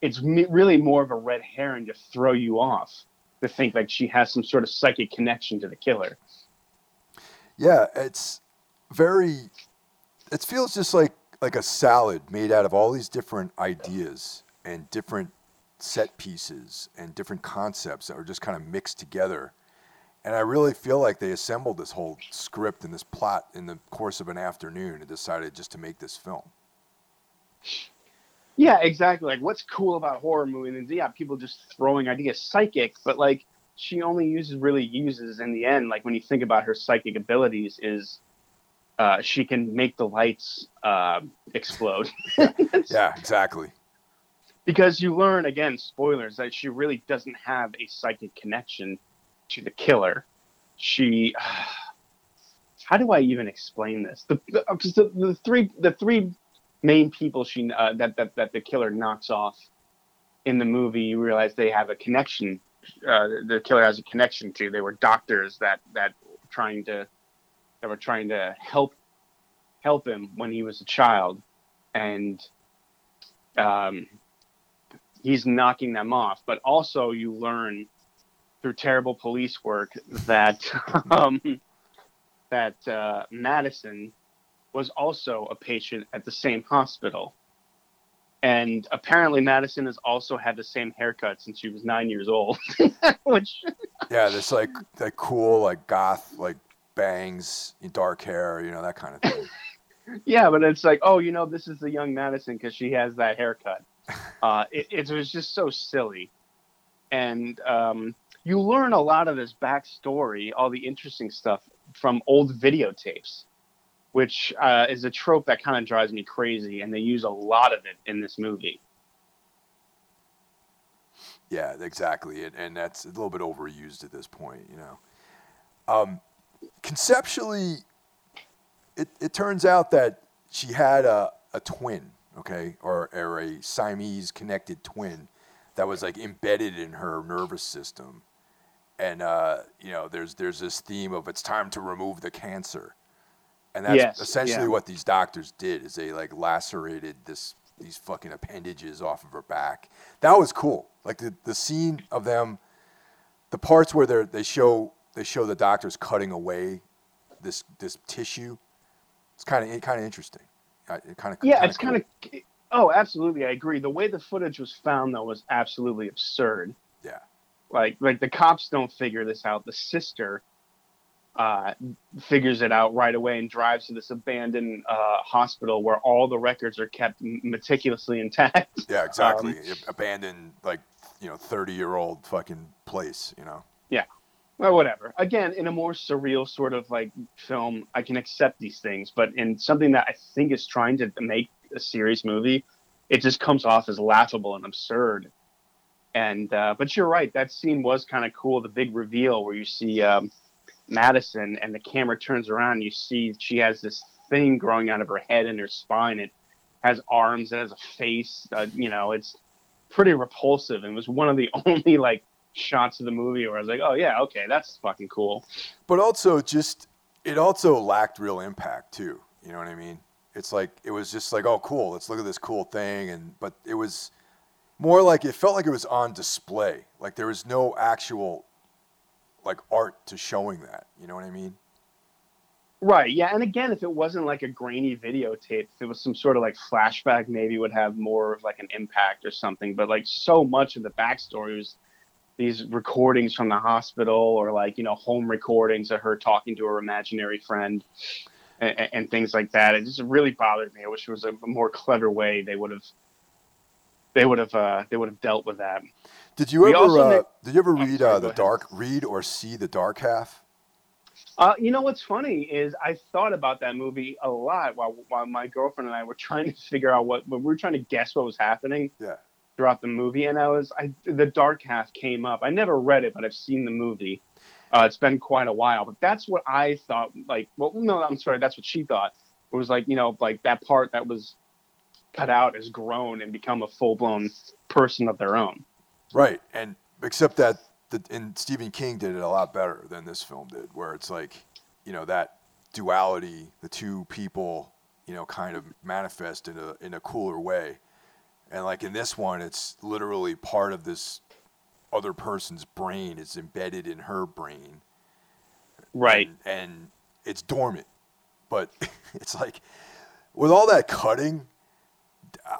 it's really more of a red herring to throw you off to think like she has some sort of psychic connection to the killer. Yeah, it's very. It feels just like like a salad made out of all these different ideas and different set pieces and different concepts that were just kind of mixed together. And I really feel like they assembled this whole script and this plot in the course of an afternoon and decided just to make this film. Yeah, exactly. Like, what's cool about horror movies? And yeah, people just throwing ideas. Psychic, but like, she only uses really uses in the end. Like when you think about her psychic abilities, is uh, she can make the lights uh, explode. <laughs> <laughs> Yeah, exactly. because you learn again, spoilers, that she really doesn't have a psychic connection to the killer. She, <sighs> how do I even explain this? The uh, the, the three the three main people she uh, that that that the killer knocks off in the movie you realize they have a connection. Uh, the killer has a connection to. They were doctors that that trying to that were trying to help help him when he was a child, and um, he's knocking them off. But also, you learn through terrible police work that <laughs> um, that uh, Madison was also a patient at the same hospital. And apparently, Madison has also had the same haircut since she was nine years old. <laughs> Which, yeah, this like that cool like goth like bangs, dark hair, you know that kind of thing. <laughs> yeah, but it's like, oh, you know, this is the young Madison because she has that haircut. Uh, it, it was just so silly, and um, you learn a lot of this backstory, all the interesting stuff from old videotapes which uh, is a trope that kind of drives me crazy, and they use a lot of it in this movie. Yeah, exactly, and, and that's a little bit overused at this point, you know. Um, conceptually, it, it turns out that she had a, a twin, okay, or, or a Siamese connected twin that was like embedded in her nervous system. And uh, you know, there's there's this theme of it's time to remove the cancer and that's yes, essentially yeah. what these doctors did is they like lacerated this these fucking appendages off of her back. That was cool. Like the, the scene of them, the parts where they they show they show the doctors cutting away this this tissue. It's kind of kind of interesting. It kind of yeah, kinda it's cool. kind of oh, absolutely. I agree. The way the footage was found though was absolutely absurd. Like like the cops don't figure this out. The sister uh, figures it out right away and drives to this abandoned uh, hospital where all the records are kept meticulously intact. <laughs> Yeah, exactly. Um, abandoned, like you know, thirty-year-old fucking place. You know. Yeah. Well, whatever. Again, in a more surreal sort of like film, I can accept these things, but in something that I think is trying to make a serious movie, it just comes off as laughable and absurd. And uh, but you're right, that scene was kind of cool. The big reveal where you see. Um, Madison, and the camera turns around, and you see she has this thing growing out of her head and her spine. It has arms, it has a face. Uh, you know, it's pretty repulsive, and was one of the <laughs> only like shots of the movie where I was like, oh yeah, okay, that's fucking cool. But also, just it also lacked real impact too. You know what I mean? It's like it was just like, oh, cool, let's look at this cool thing, and but it was more like it felt like it was on display. Like there was no actual like art to showing that. You know what I mean? Right. Yeah. And again, if it wasn't like a grainy videotape, if it was some sort of like flashback, maybe would have more of like an impact or something. But like so much of the backstory was these recordings from the hospital or like you know home recordings of her talking to her imaginary friend and, and things like that. It just really bothered me. I wish it was a more clever way they would have they would have uh, they would have dealt with that. Did you we ever uh, did you ever read uh, the dark read or see the dark half? Uh, you know what's funny is I thought about that movie a lot while while my girlfriend and I were <laughs> trying to figure out what when we were trying to guess what was happening. Yeah. Throughout the movie, and I was I the dark half came up. I never read it, but I've seen the movie. Uh, it's been quite a while, but that's what I thought. Like, well, no, I'm sorry, that's what she thought. It was like you know, like that part that was cut out has grown and become a full blown person of their own. Right, and except that the, and Stephen King did it a lot better than this film did, where it's like, you know, that duality, the two people, you know, kind of manifest in a in a cooler way, and like in this one, it's literally part of this other person's brain. It's embedded in her brain, right, and, and it's dormant, but <laughs> it's like with all that cutting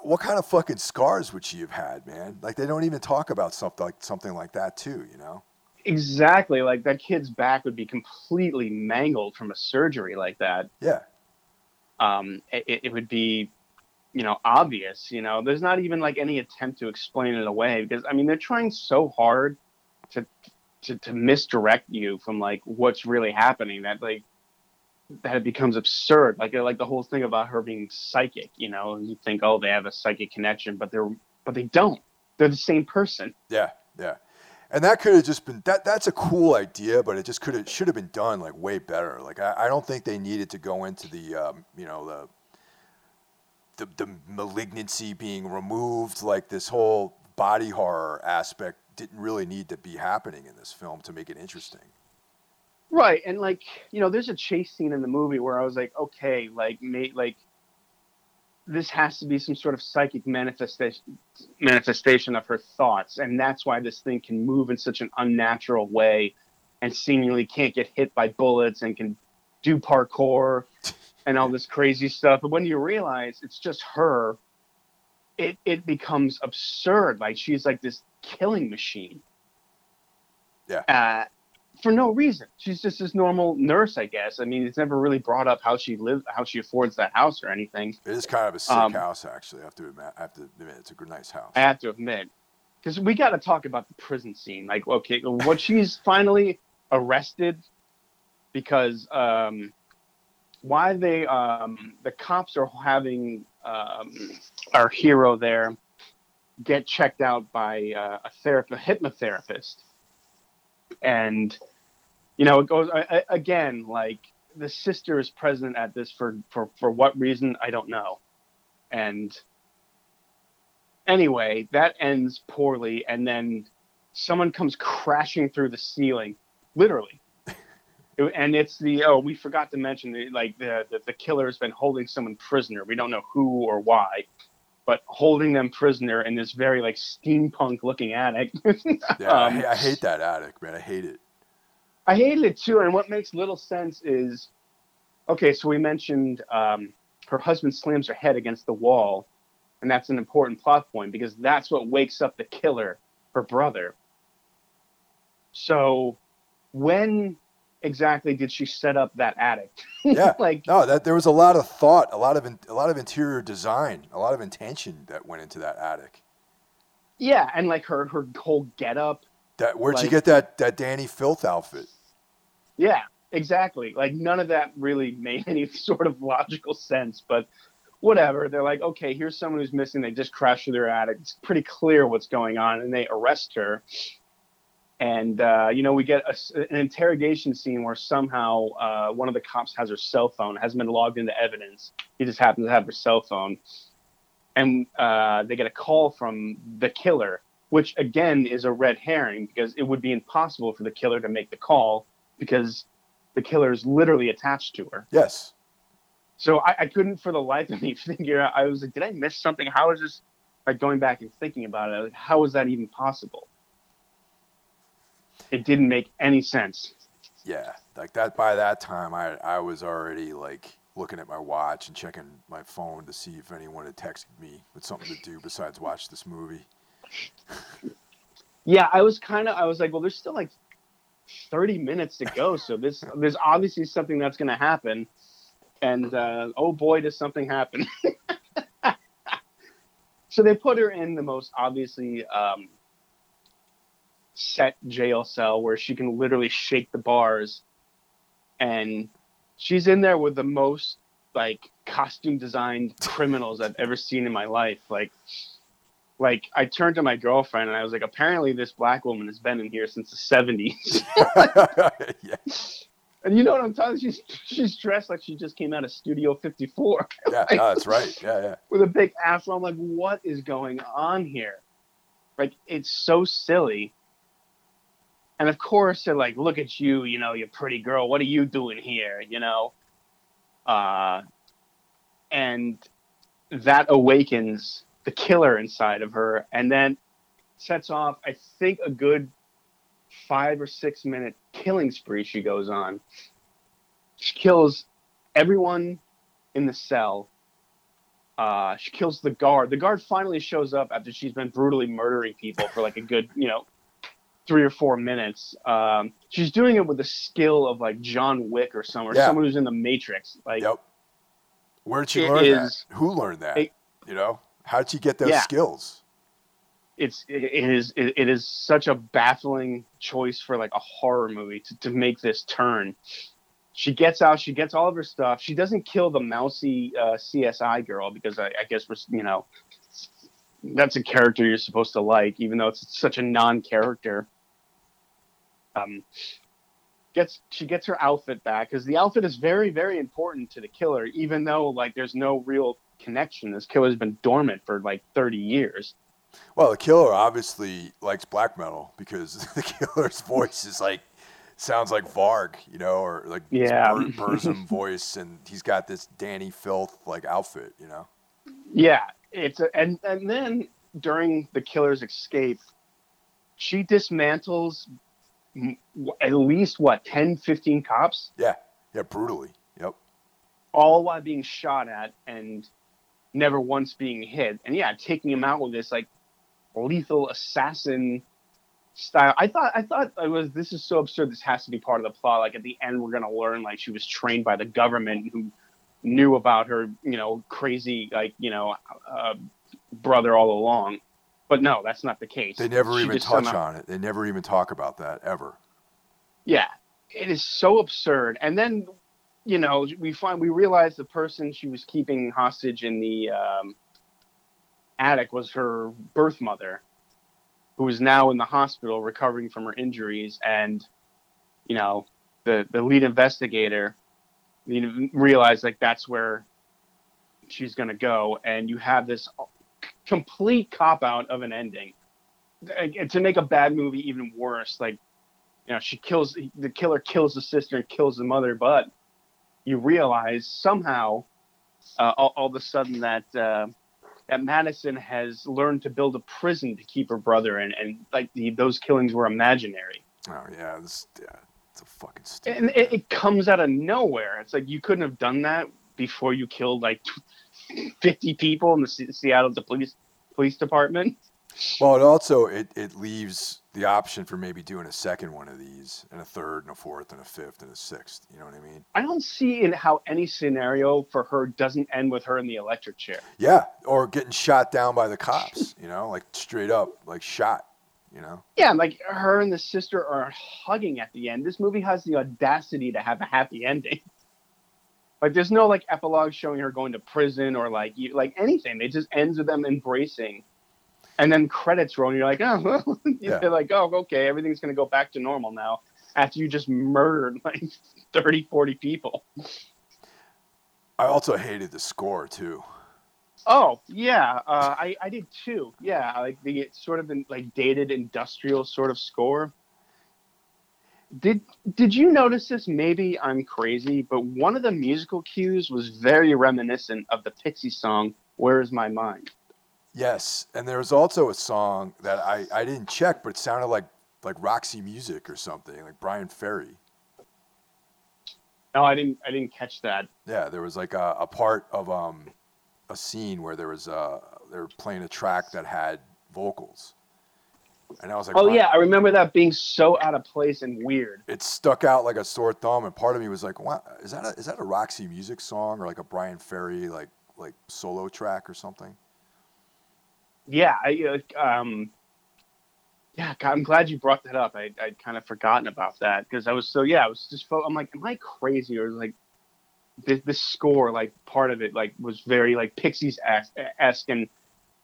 what kind of fucking scars would she have had, man? Like they don't even talk about something like something like that too, you know? Exactly. Like that kid's back would be completely mangled from a surgery like that. Yeah. Um, it, it would be, you know, obvious. You know, there's not even like any attempt to explain it away because I mean they're trying so hard to to, to misdirect you from like what's really happening that like that it becomes absurd. Like like the whole thing about her being psychic. You know, you think, oh, they have a psychic connection, but they're but they don't. They're the same person. Yeah, yeah. And that could have just been that. That's a cool idea, but it just could have should have been done like way better. Like I, I don't think they needed to go into the um, you know the the, the malignancy being removed, like this whole body horror aspect didn't really need to be happening in this film to make it interesting. Right, and like you know, there's a chase scene in the movie where I was like, okay, like mate, like this has to be some sort of psychic manifestation manifestation of her thoughts, and that's why this thing can move in such an unnatural way, and seemingly can't get hit by bullets and can do parkour and all this crazy stuff. But when you realize it's just her, it it becomes absurd. Like she's like this killing machine. Yeah. Uh, for no reason. She's just this normal nurse, I guess. I mean, it's never really brought up how she lives, how she affords that house or anything. It is kind of a sick Um, house, actually. I have to admit, I have to admit it's a nice house. I have to admit, because we got to talk about the prison scene. Like, okay, what she's <laughs> finally arrested, because um, why they um, the cops are having um, our hero there get checked out by uh, a therapist, a hypnotherapist, and you know it goes I, again like the sister is present at this for for for what reason? I don't know, and anyway that ends poorly, and then someone comes crashing through the ceiling, literally. It- and it's the oh we forgot to mention the, like the, the the killer has been holding someone prisoner. We don't know who or why but holding them prisoner in this very like steampunk looking attic <laughs> Yeah, I, Um, ha- I hate that attic, man. I hate it. I hated it too. And what makes little sense is, okay, so we mentioned um, her husband slams her head against the wall, and that's an important plot point because that's what wakes up the killer, her brother. So, when exactly did she set up that attic? <laughs> Yeah. like, No, that there was a lot of thought, a lot of in, a lot of interior design, a lot of intention that went into that attic. yeah, and like her her whole getup. That where'd you get that that Dani Filth outfit? Yeah, exactly. Like none of that really made <laughs> any sort of logical sense, but whatever. They're like, okay, here's someone who's missing. They just crashed through their attic. It's pretty clear what's going on, and they arrest her. And uh, you know, we get a an interrogation scene where somehow uh, one of the cops has her cell phone, hasn't been logged into evidence. He just happens to have her cell phone, and uh, they get a call from the killer, which again is a red herring because it would be impossible for the killer to make the call because the killer is literally attached to her. Yes. So I, I couldn't for the life of me <laughs> figure out. I was like, did I miss something? How is this? Like going back and thinking about it, like, how is that even possible? It didn't make any sense. Yeah. Like that by that time I I was already like looking at my watch and checking my phone to see if anyone had texted me with something to do besides watch this movie. <laughs> Yeah, I was kind of. I was like, well, there's still like 30 minutes to go, so this <laughs> there's obviously something that's going to happen, and uh, oh boy, does something happen. <laughs> so they put her in the most obviously um, set jail cell where she can literally shake the bars, and she's in there with the most like costume designed <laughs> criminals I've ever seen in my life, like like I turned to my girlfriend and I was like, apparently this black woman has been in here since the seventies. yeah. <laughs> <laughs> and you know what I'm talking? She's she's dressed like she just came out of Studio 54 Yeah, no, that's right. Yeah, yeah. with a big afro. I'm like, what is going on here? Like it's so silly. And of course they're like, look at you, you know, you pretty girl. What are you doing here? You know? Uh and that awakens the killer inside of her and then sets off i think a good five or six minute killing spree she goes on she kills everyone in the cell uh, she kills the guard the guard finally shows up after she's been brutally murdering people for like a good you know three or four minutes um, she's doing it with the skill of like john wick or someone or Yeah. someone who's in the matrix like Yep. Where'd she learn is- that? Who learned that? it- you know? How'd she get those Yeah. skills? it's it, it is it, it is such a baffling choice for like a horror movie to, to make this turn she gets out she gets all of her stuff she doesn't kill the mousy uh, csi girl because I, I guess we're you know that's a character you're supposed to like even though it's such a non-character um gets she gets her outfit back because the outfit is very very important to the killer even though like there's no real connection this killer's been dormant for like 30 years Well, the killer obviously likes black metal because <laughs> the killer's voice is like sounds like Varg, you know, or like Yeah. Bur- <laughs> Burzum voice, and he's got this Dani Filth like outfit, you know. Yeah, it's a, and and then during the killer's escape, she dismantles at least what 10, 15 cops, Yeah, yeah, brutally. Yep. all while being shot at and never once being hit. And yeah, taking him out with this like lethal assassin style. I thought I thought it was this is so absurd. This has to be part of the plot. Like at the end, we're gonna learn like she was trained by the government who knew about her, you know, crazy like you know uh, brother all along. But no, that's not the case. They never She even touch somehow- on it. They never even talk about that ever. Yeah, it is so absurd. And then, you know, we find we realize the person she was keeping hostage in the um, attic was her birth mother, who is now in the hospital recovering from her injuries. And, you know, the the lead investigator, you realize like that's where she's gonna go, and you have this complete cop out of an ending. And to make a bad movie even worse, like you know she kills the killer kills the sister and kills the mother but you realize somehow uh, all, all of a sudden that uh, that madison has learned to build a prison to keep her brother in and like the, those killings were imaginary Oh yeah, this yeah, fucking stupid. and it, it comes out of nowhere it's like you couldn't have done that before you killed like <laughs> 50 people in the Se- seattle police police department Well, it also it, it leaves the option for maybe doing a second one of these, and a third, and a fourth, and a fifth, and a sixth. You know what I mean? i don't see in how any scenario for her doesn't end with her in the electric chair Yeah, or getting shot down by the cops. You know, like straight up, like shot. You know? Yeah, like her and the sister are hugging at the end. This movie has the audacity to have a happy ending. <laughs> Like, there's no like epilogue showing her going to prison or like you, like anything. It just ends with them embracing, and then credits roll. And you're like, <laughs> oh, well. Yeah. you're like, oh, okay, everything's gonna go back to normal now after you just murdered <laughs> like 30, 40 people. I also hated the score too. Oh yeah, uh, I I did too. Yeah, like the sort of like dated industrial sort of score. Did did you notice this? Maybe I'm crazy, but one of the musical cues was very reminiscent of the Pixie song "Where Is My Mind." Yes, and there was also a song that I, I didn't check, but it sounded like like Roxy Music or something, like Bryan Ferry. No, I didn't. I didn't catch that. Yeah, there was like a, a part of um a scene where there was uh they were playing a track that had vocals, and I was like, Oh "Wow." yeah, I remember that being so out of place and weird. it stuck out like a sore thumb, and part of me was like, "What is that? A, is that a Roxy Music song or like a Bryan Ferry like like solo track or something?" Yeah, I uh, um, yeah, I'm glad you brought that up. I I'd kind of forgotten about that because I was so yeah, I was just I'm like, am I crazy or like this this score like part of it like was very like Pixies esque and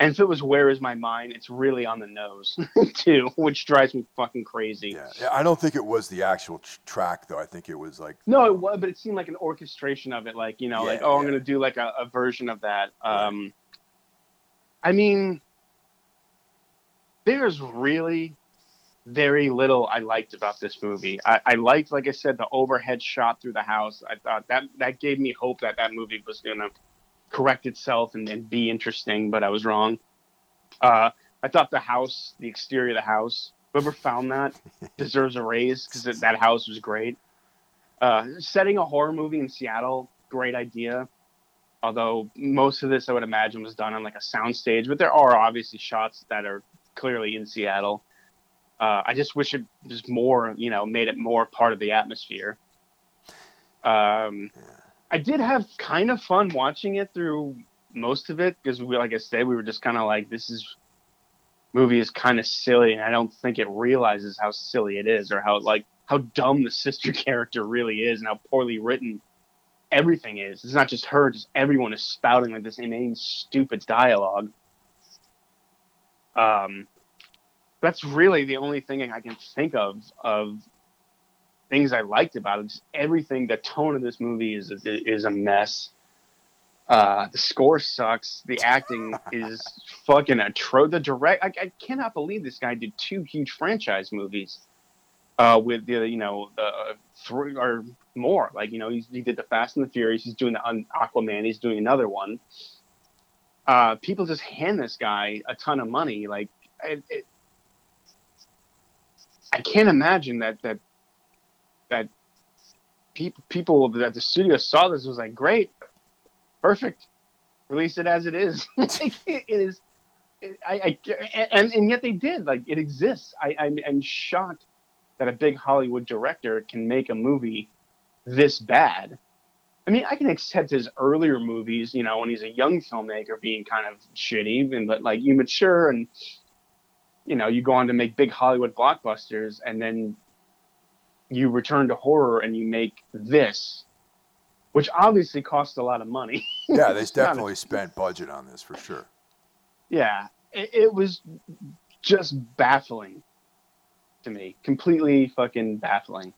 and if it was Where Is My Mind, it's really on the nose <laughs> too, which drives me fucking crazy. Yeah, yeah. I don't think it was the actual tr- track though. I think it was like No, it was, but it seemed like an orchestration of it, like you know, like Yeah, oh, I'm gonna do like a, a version of that. Um, I mean, there's really very little I liked about this movie. I, I liked, like I said, the overhead shot through the house. I thought that that gave me hope that that movie was gonna correct itself and, and be interesting, but I was wrong. Uh, I thought the house, the exterior of the house, whoever found that <laughs> deserves a raise because that house was great. Uh, setting a horror movie in Seattle, great idea. Although most of this, I would imagine, was done on like a soundstage, but there are obviously shots that are clearly in Seattle. Uh, I just wish it was more, you know, made it more part of the atmosphere. Um, I did have kind of fun watching it through most of it because we, like I said, we were just kind of like, this is movie is kind of silly, and I don't think it realizes how silly it is or how like how dumb the sister <laughs> character really is and how poorly written everything is. It's not just her; just everyone is spouting like this inane, stupid dialogue. Um, that's really the only thing I can think of of things I liked about it. Just everything. The tone of this movie is is a mess. Uh, the score sucks. The acting is fucking atrocious. The direct, I, I, cannot believe this guy did two huge franchise movies uh, with the, you know, the uh, three or more. Like, you know, he did the Fast and the Furious. He's doing the Aquaman. He's doing another one. Uh, people just hand this guy a ton of money. Like, it, it, I can't imagine that that that people people that the studio saw this was like, great, perfect, release it as it is. <laughs> it is. I, I and and yet they did like it exists. I I'm, I'm shocked that a big Hollywood director can make a movie this bad. I mean, I can accept his earlier movies, you know, when he's a young filmmaker being kind of shitty, and but like you mature and you know you go on to make big Hollywood blockbusters, and then you return to horror and you make this, which obviously costs a lot of money. <laughs> yeah, they definitely spent budget on this for sure. Yeah, it, it was just baffling to me, completely fucking baffling.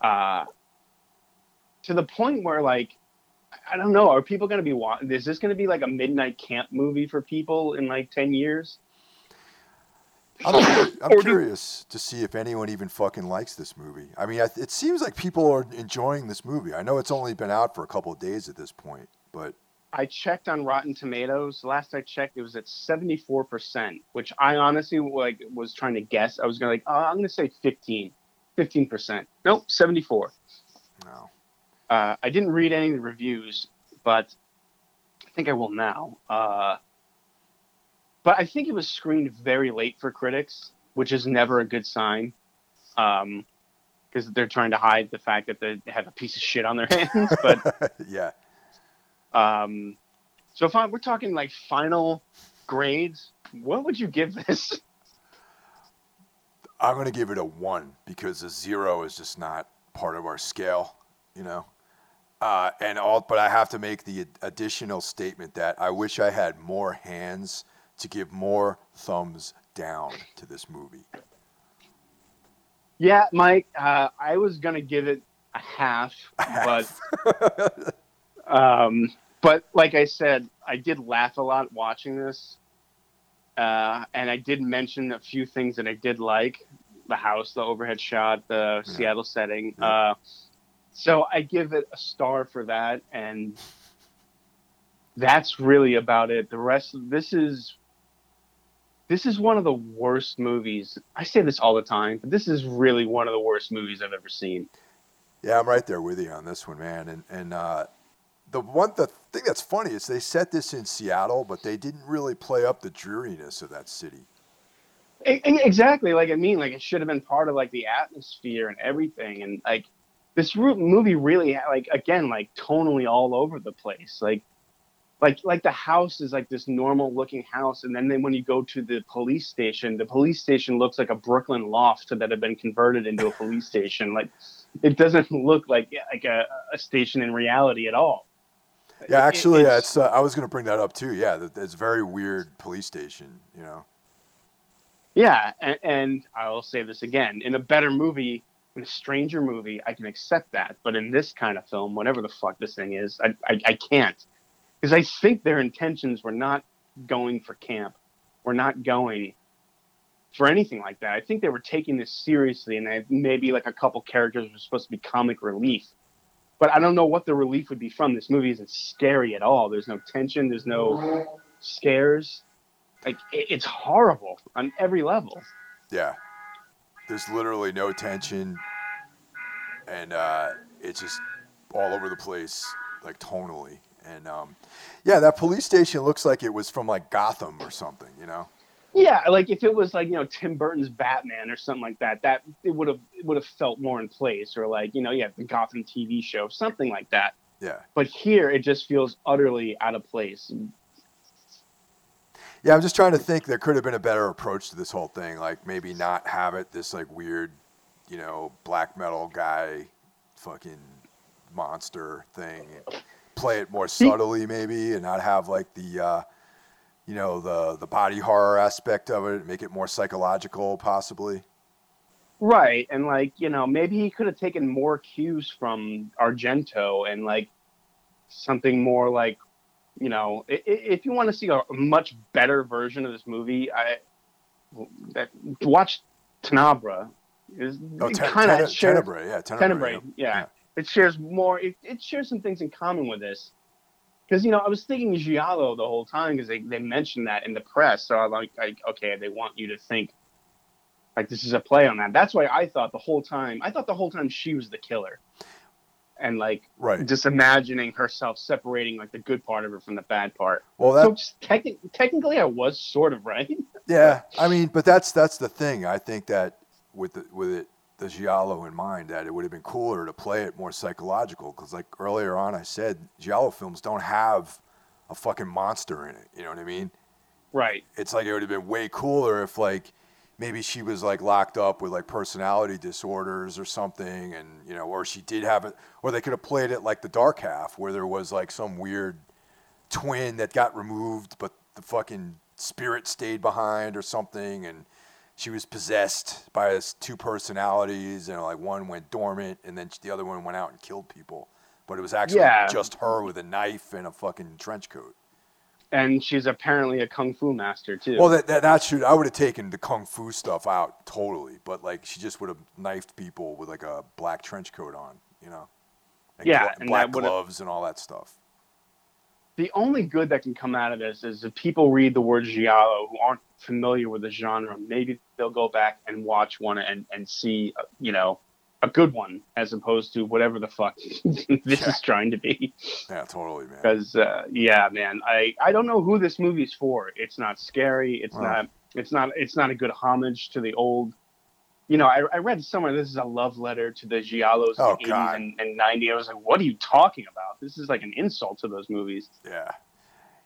Uh, to the point where like I don't know. Are people going to be watching? Is this going to be like a midnight camp movie for people in like ten years? I'm, <laughs> I'm curious to see if anyone even fucking likes this movie. I mean, it seems like people are enjoying this movie. I know it's only been out for a couple of days at this point, but I checked on Rotten Tomatoes. Last I checked, it was at seventy four percent, which I honestly like was trying to guess. I was gonna like, oh, I'm gonna say 15 percent. Nope, seventy four. No. Uh, I didn't read any of the reviews, but I think I will now. Uh, but I think it was screened very late for critics, which is never a good sign, because um, they're trying to hide the fact that they have a piece of shit on their <laughs> hands. But <laughs> yeah. Um, so if I, we're talking like final grades, what would you give this? <laughs> I'm going to give it a one because a zero is just not part of our scale, you know. Uh, and all, but I have to make the additional statement that I wish I had more hands to give more thumbs down to this movie. Yeah, Mike, uh, I was gonna give it a half, but um, but like I said, I did laugh a lot watching this, uh, and I did mention a few things that I did like: the house, the overhead shot, the yeah. Seattle setting. Yeah. Uh, so I give it a star for that, and that's really about it. The rest of this is this is one of the worst movies. I say this all the time, but this is really one of the worst movies I've ever seen. Yeah, I'm right there with you on this one, man. And and uh, the one the thing that's funny is they set this in Seattle, but they didn't really play up the dreariness of that city. Exactly, like I mean, like it should have been part of like the atmosphere and everything, and like this movie really like again like tonally all over the place. Like like like the house is like this normal looking house and then, then when you go to the police station the police station looks like a brooklyn loft that had been converted into a police <laughs> station. Like it doesn't look like like a, a station in reality at all. Yeah actually it, it's, uh, i was going to bring that up too. Yeah it's a very weird police station you know? Yeah and, and i'll say this again in a better movie in a stranger movie i can accept that but in this kind of film whatever the fuck this thing is i, I, I can't because I think their intentions were not going for camp, were not going for anything like that. I think they were taking this seriously, and they, maybe like a couple characters were supposed to be comic relief. But I don't know what the relief would be from. This movie isn't scary at all. There's no tension. There's no scares. Like it, it's horrible on every level. Yeah, there's literally no tension, and uh, it's just all over the place, like tonally. And um, yeah, that police station looks like it was from like Gotham or something, you know. Yeah, like if it was like you know Tim Burton's Batman or something like that, that it would have would have felt more in place, or like you know yeah the Gotham TV show, something like that. Yeah. But here it just feels utterly out of place. Yeah, I'm just trying to think there could have been a better approach to this whole thing, like maybe not have it this like weird, you know, black metal guy, fucking monster thing play it more subtly maybe and not have like the uh, you know the the body horror aspect of it make it more psychological possibly right and like you know maybe he could have taken more cues from argento and like something more like, you know, if you want to see a much better version of this movie, I that watch Tenebra. Is Oh, ten, kind of Tenebrae, yeah. Tenebrae, yeah. Yeah. It shares more. It, it shares some things in common with this. Because you know, I was thinking Giallo the whole time because they, they mentioned that in the press. So I'm like, like, okay, they want you to think like this is a play on that. That's why I thought the whole time. I thought the whole time she was the killer, and like Right. just imagining herself separating like the good part of her from the bad part. Well, that so technically, I was sort of right. <laughs> Yeah, I mean, but that's that's the thing. I think that with the, with it the giallo in mind, that it would have been cooler to play it more psychological. Because like earlier on, I said giallo films don't have a fucking monster in it. You know what I mean? right. It's like it would have been way cooler if like maybe she was like locked up with like personality disorders or something, and you know, or she did have it, or they could have played it like the Dark Half, where there was like some weird twin that got removed, but the fucking spirit stayed behind or something, and she was possessed by his two personalities, and like one went dormant, and then the other one went out and killed people. But it was actually Yeah. just her with a knife and a fucking trench coat. And she's apparently a kung fu master too. Well, that, that, that should I would have taken the kung fu stuff out totally, but like she just would have knifed people with like a black trench coat on, you know, and Yeah, glo- and black gloves and all that stuff. The only good that can come out of this is if people read the word giallo who aren't familiar with the genre maybe they'll go back and watch one and, and see uh, you know a good one as opposed to whatever the fuck <laughs> this Yeah. is trying to be Yeah, totally, man. because uh, yeah man i i don't know who this movie's for it's not scary it's not it's not it's not a good homage to the old you know, I, I read somewhere this is a love letter to the Giallos Oh, in the God. 80s and, and 90s. I was like, what are you talking about? This is like an insult to those movies. Yeah.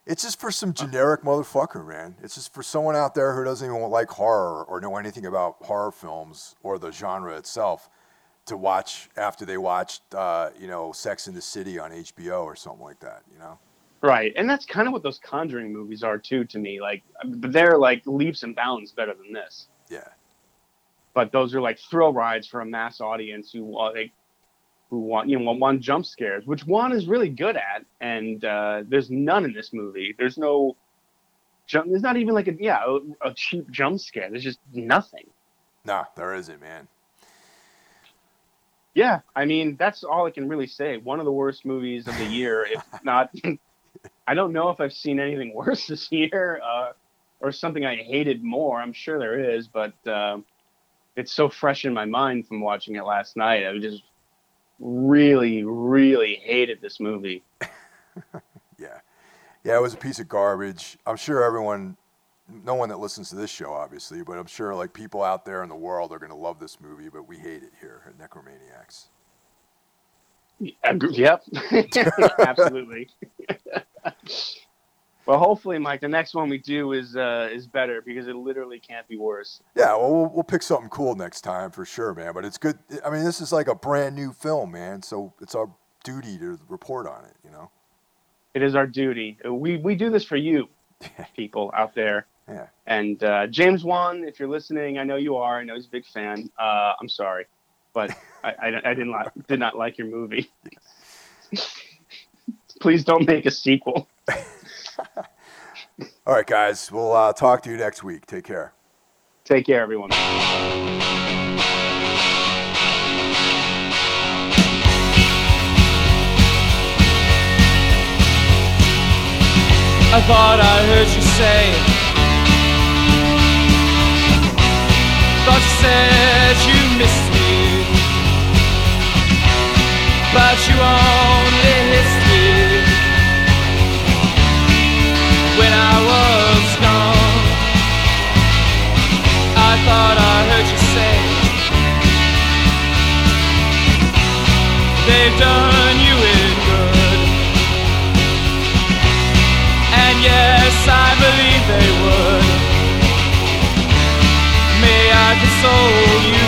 It's just for some generic motherfucker, man. It's just for someone out there who doesn't even like horror or know anything about horror films or the genre itself to watch after they watched, uh, you know, Sex in the City on HBO or something like that, you know? Right, and that's kind of what those Conjuring movies are too to me. Like, but they're like leaps and bounds better than this. Yeah. But those are like thrill rides for a mass audience who want like, who want you know want jump scares, which one is really good at, and uh, there's none in this movie. There's no jump. There's not even like a yeah a, a cheap jump scare. There's just nothing. Nah, there isn't, man. Yeah, I mean that's all I can really say. One of the worst movies of the year, if <laughs> not. I don't know if I've seen anything <laughs> worse this year, uh, or something I hated more. I'm sure there is, but uh, it's so fresh in my mind from watching it last night. I just really, really hated this movie. <laughs> Yeah. Yeah, it was a piece of garbage. I'm sure everyone, no one that listens to this show, obviously, but I'm sure like people out there in the world are going to love this movie, but we hate it here at Necromaniacs. Yep, <laughs> <laughs> absolutely. Well, hopefully, Mike, the next one we do is uh, is better because it literally can't be worse. Yeah, well, we'll, we'll pick something cool next time for sure, man. But it's good. I mean, this is like a brand new film, man. So it's our duty to report on it, you know? It is our duty. We we do this for you, <laughs> people out there. Yeah. And uh, James Wan, if you're listening, I know you are. I know he's a big fan. Uh, I'm sorry, but I, I, I didn't li- did not like your movie. <laughs> <laughs> Please don't make a sequel. <laughs> All right, guys. We'll uh, talk to you next week. Take care. Take care, everyone. I thought I heard you say. Thought you said you missed me, but you only missed I thought I heard you say they've done you in good. And yes, I believe they would. May I console you?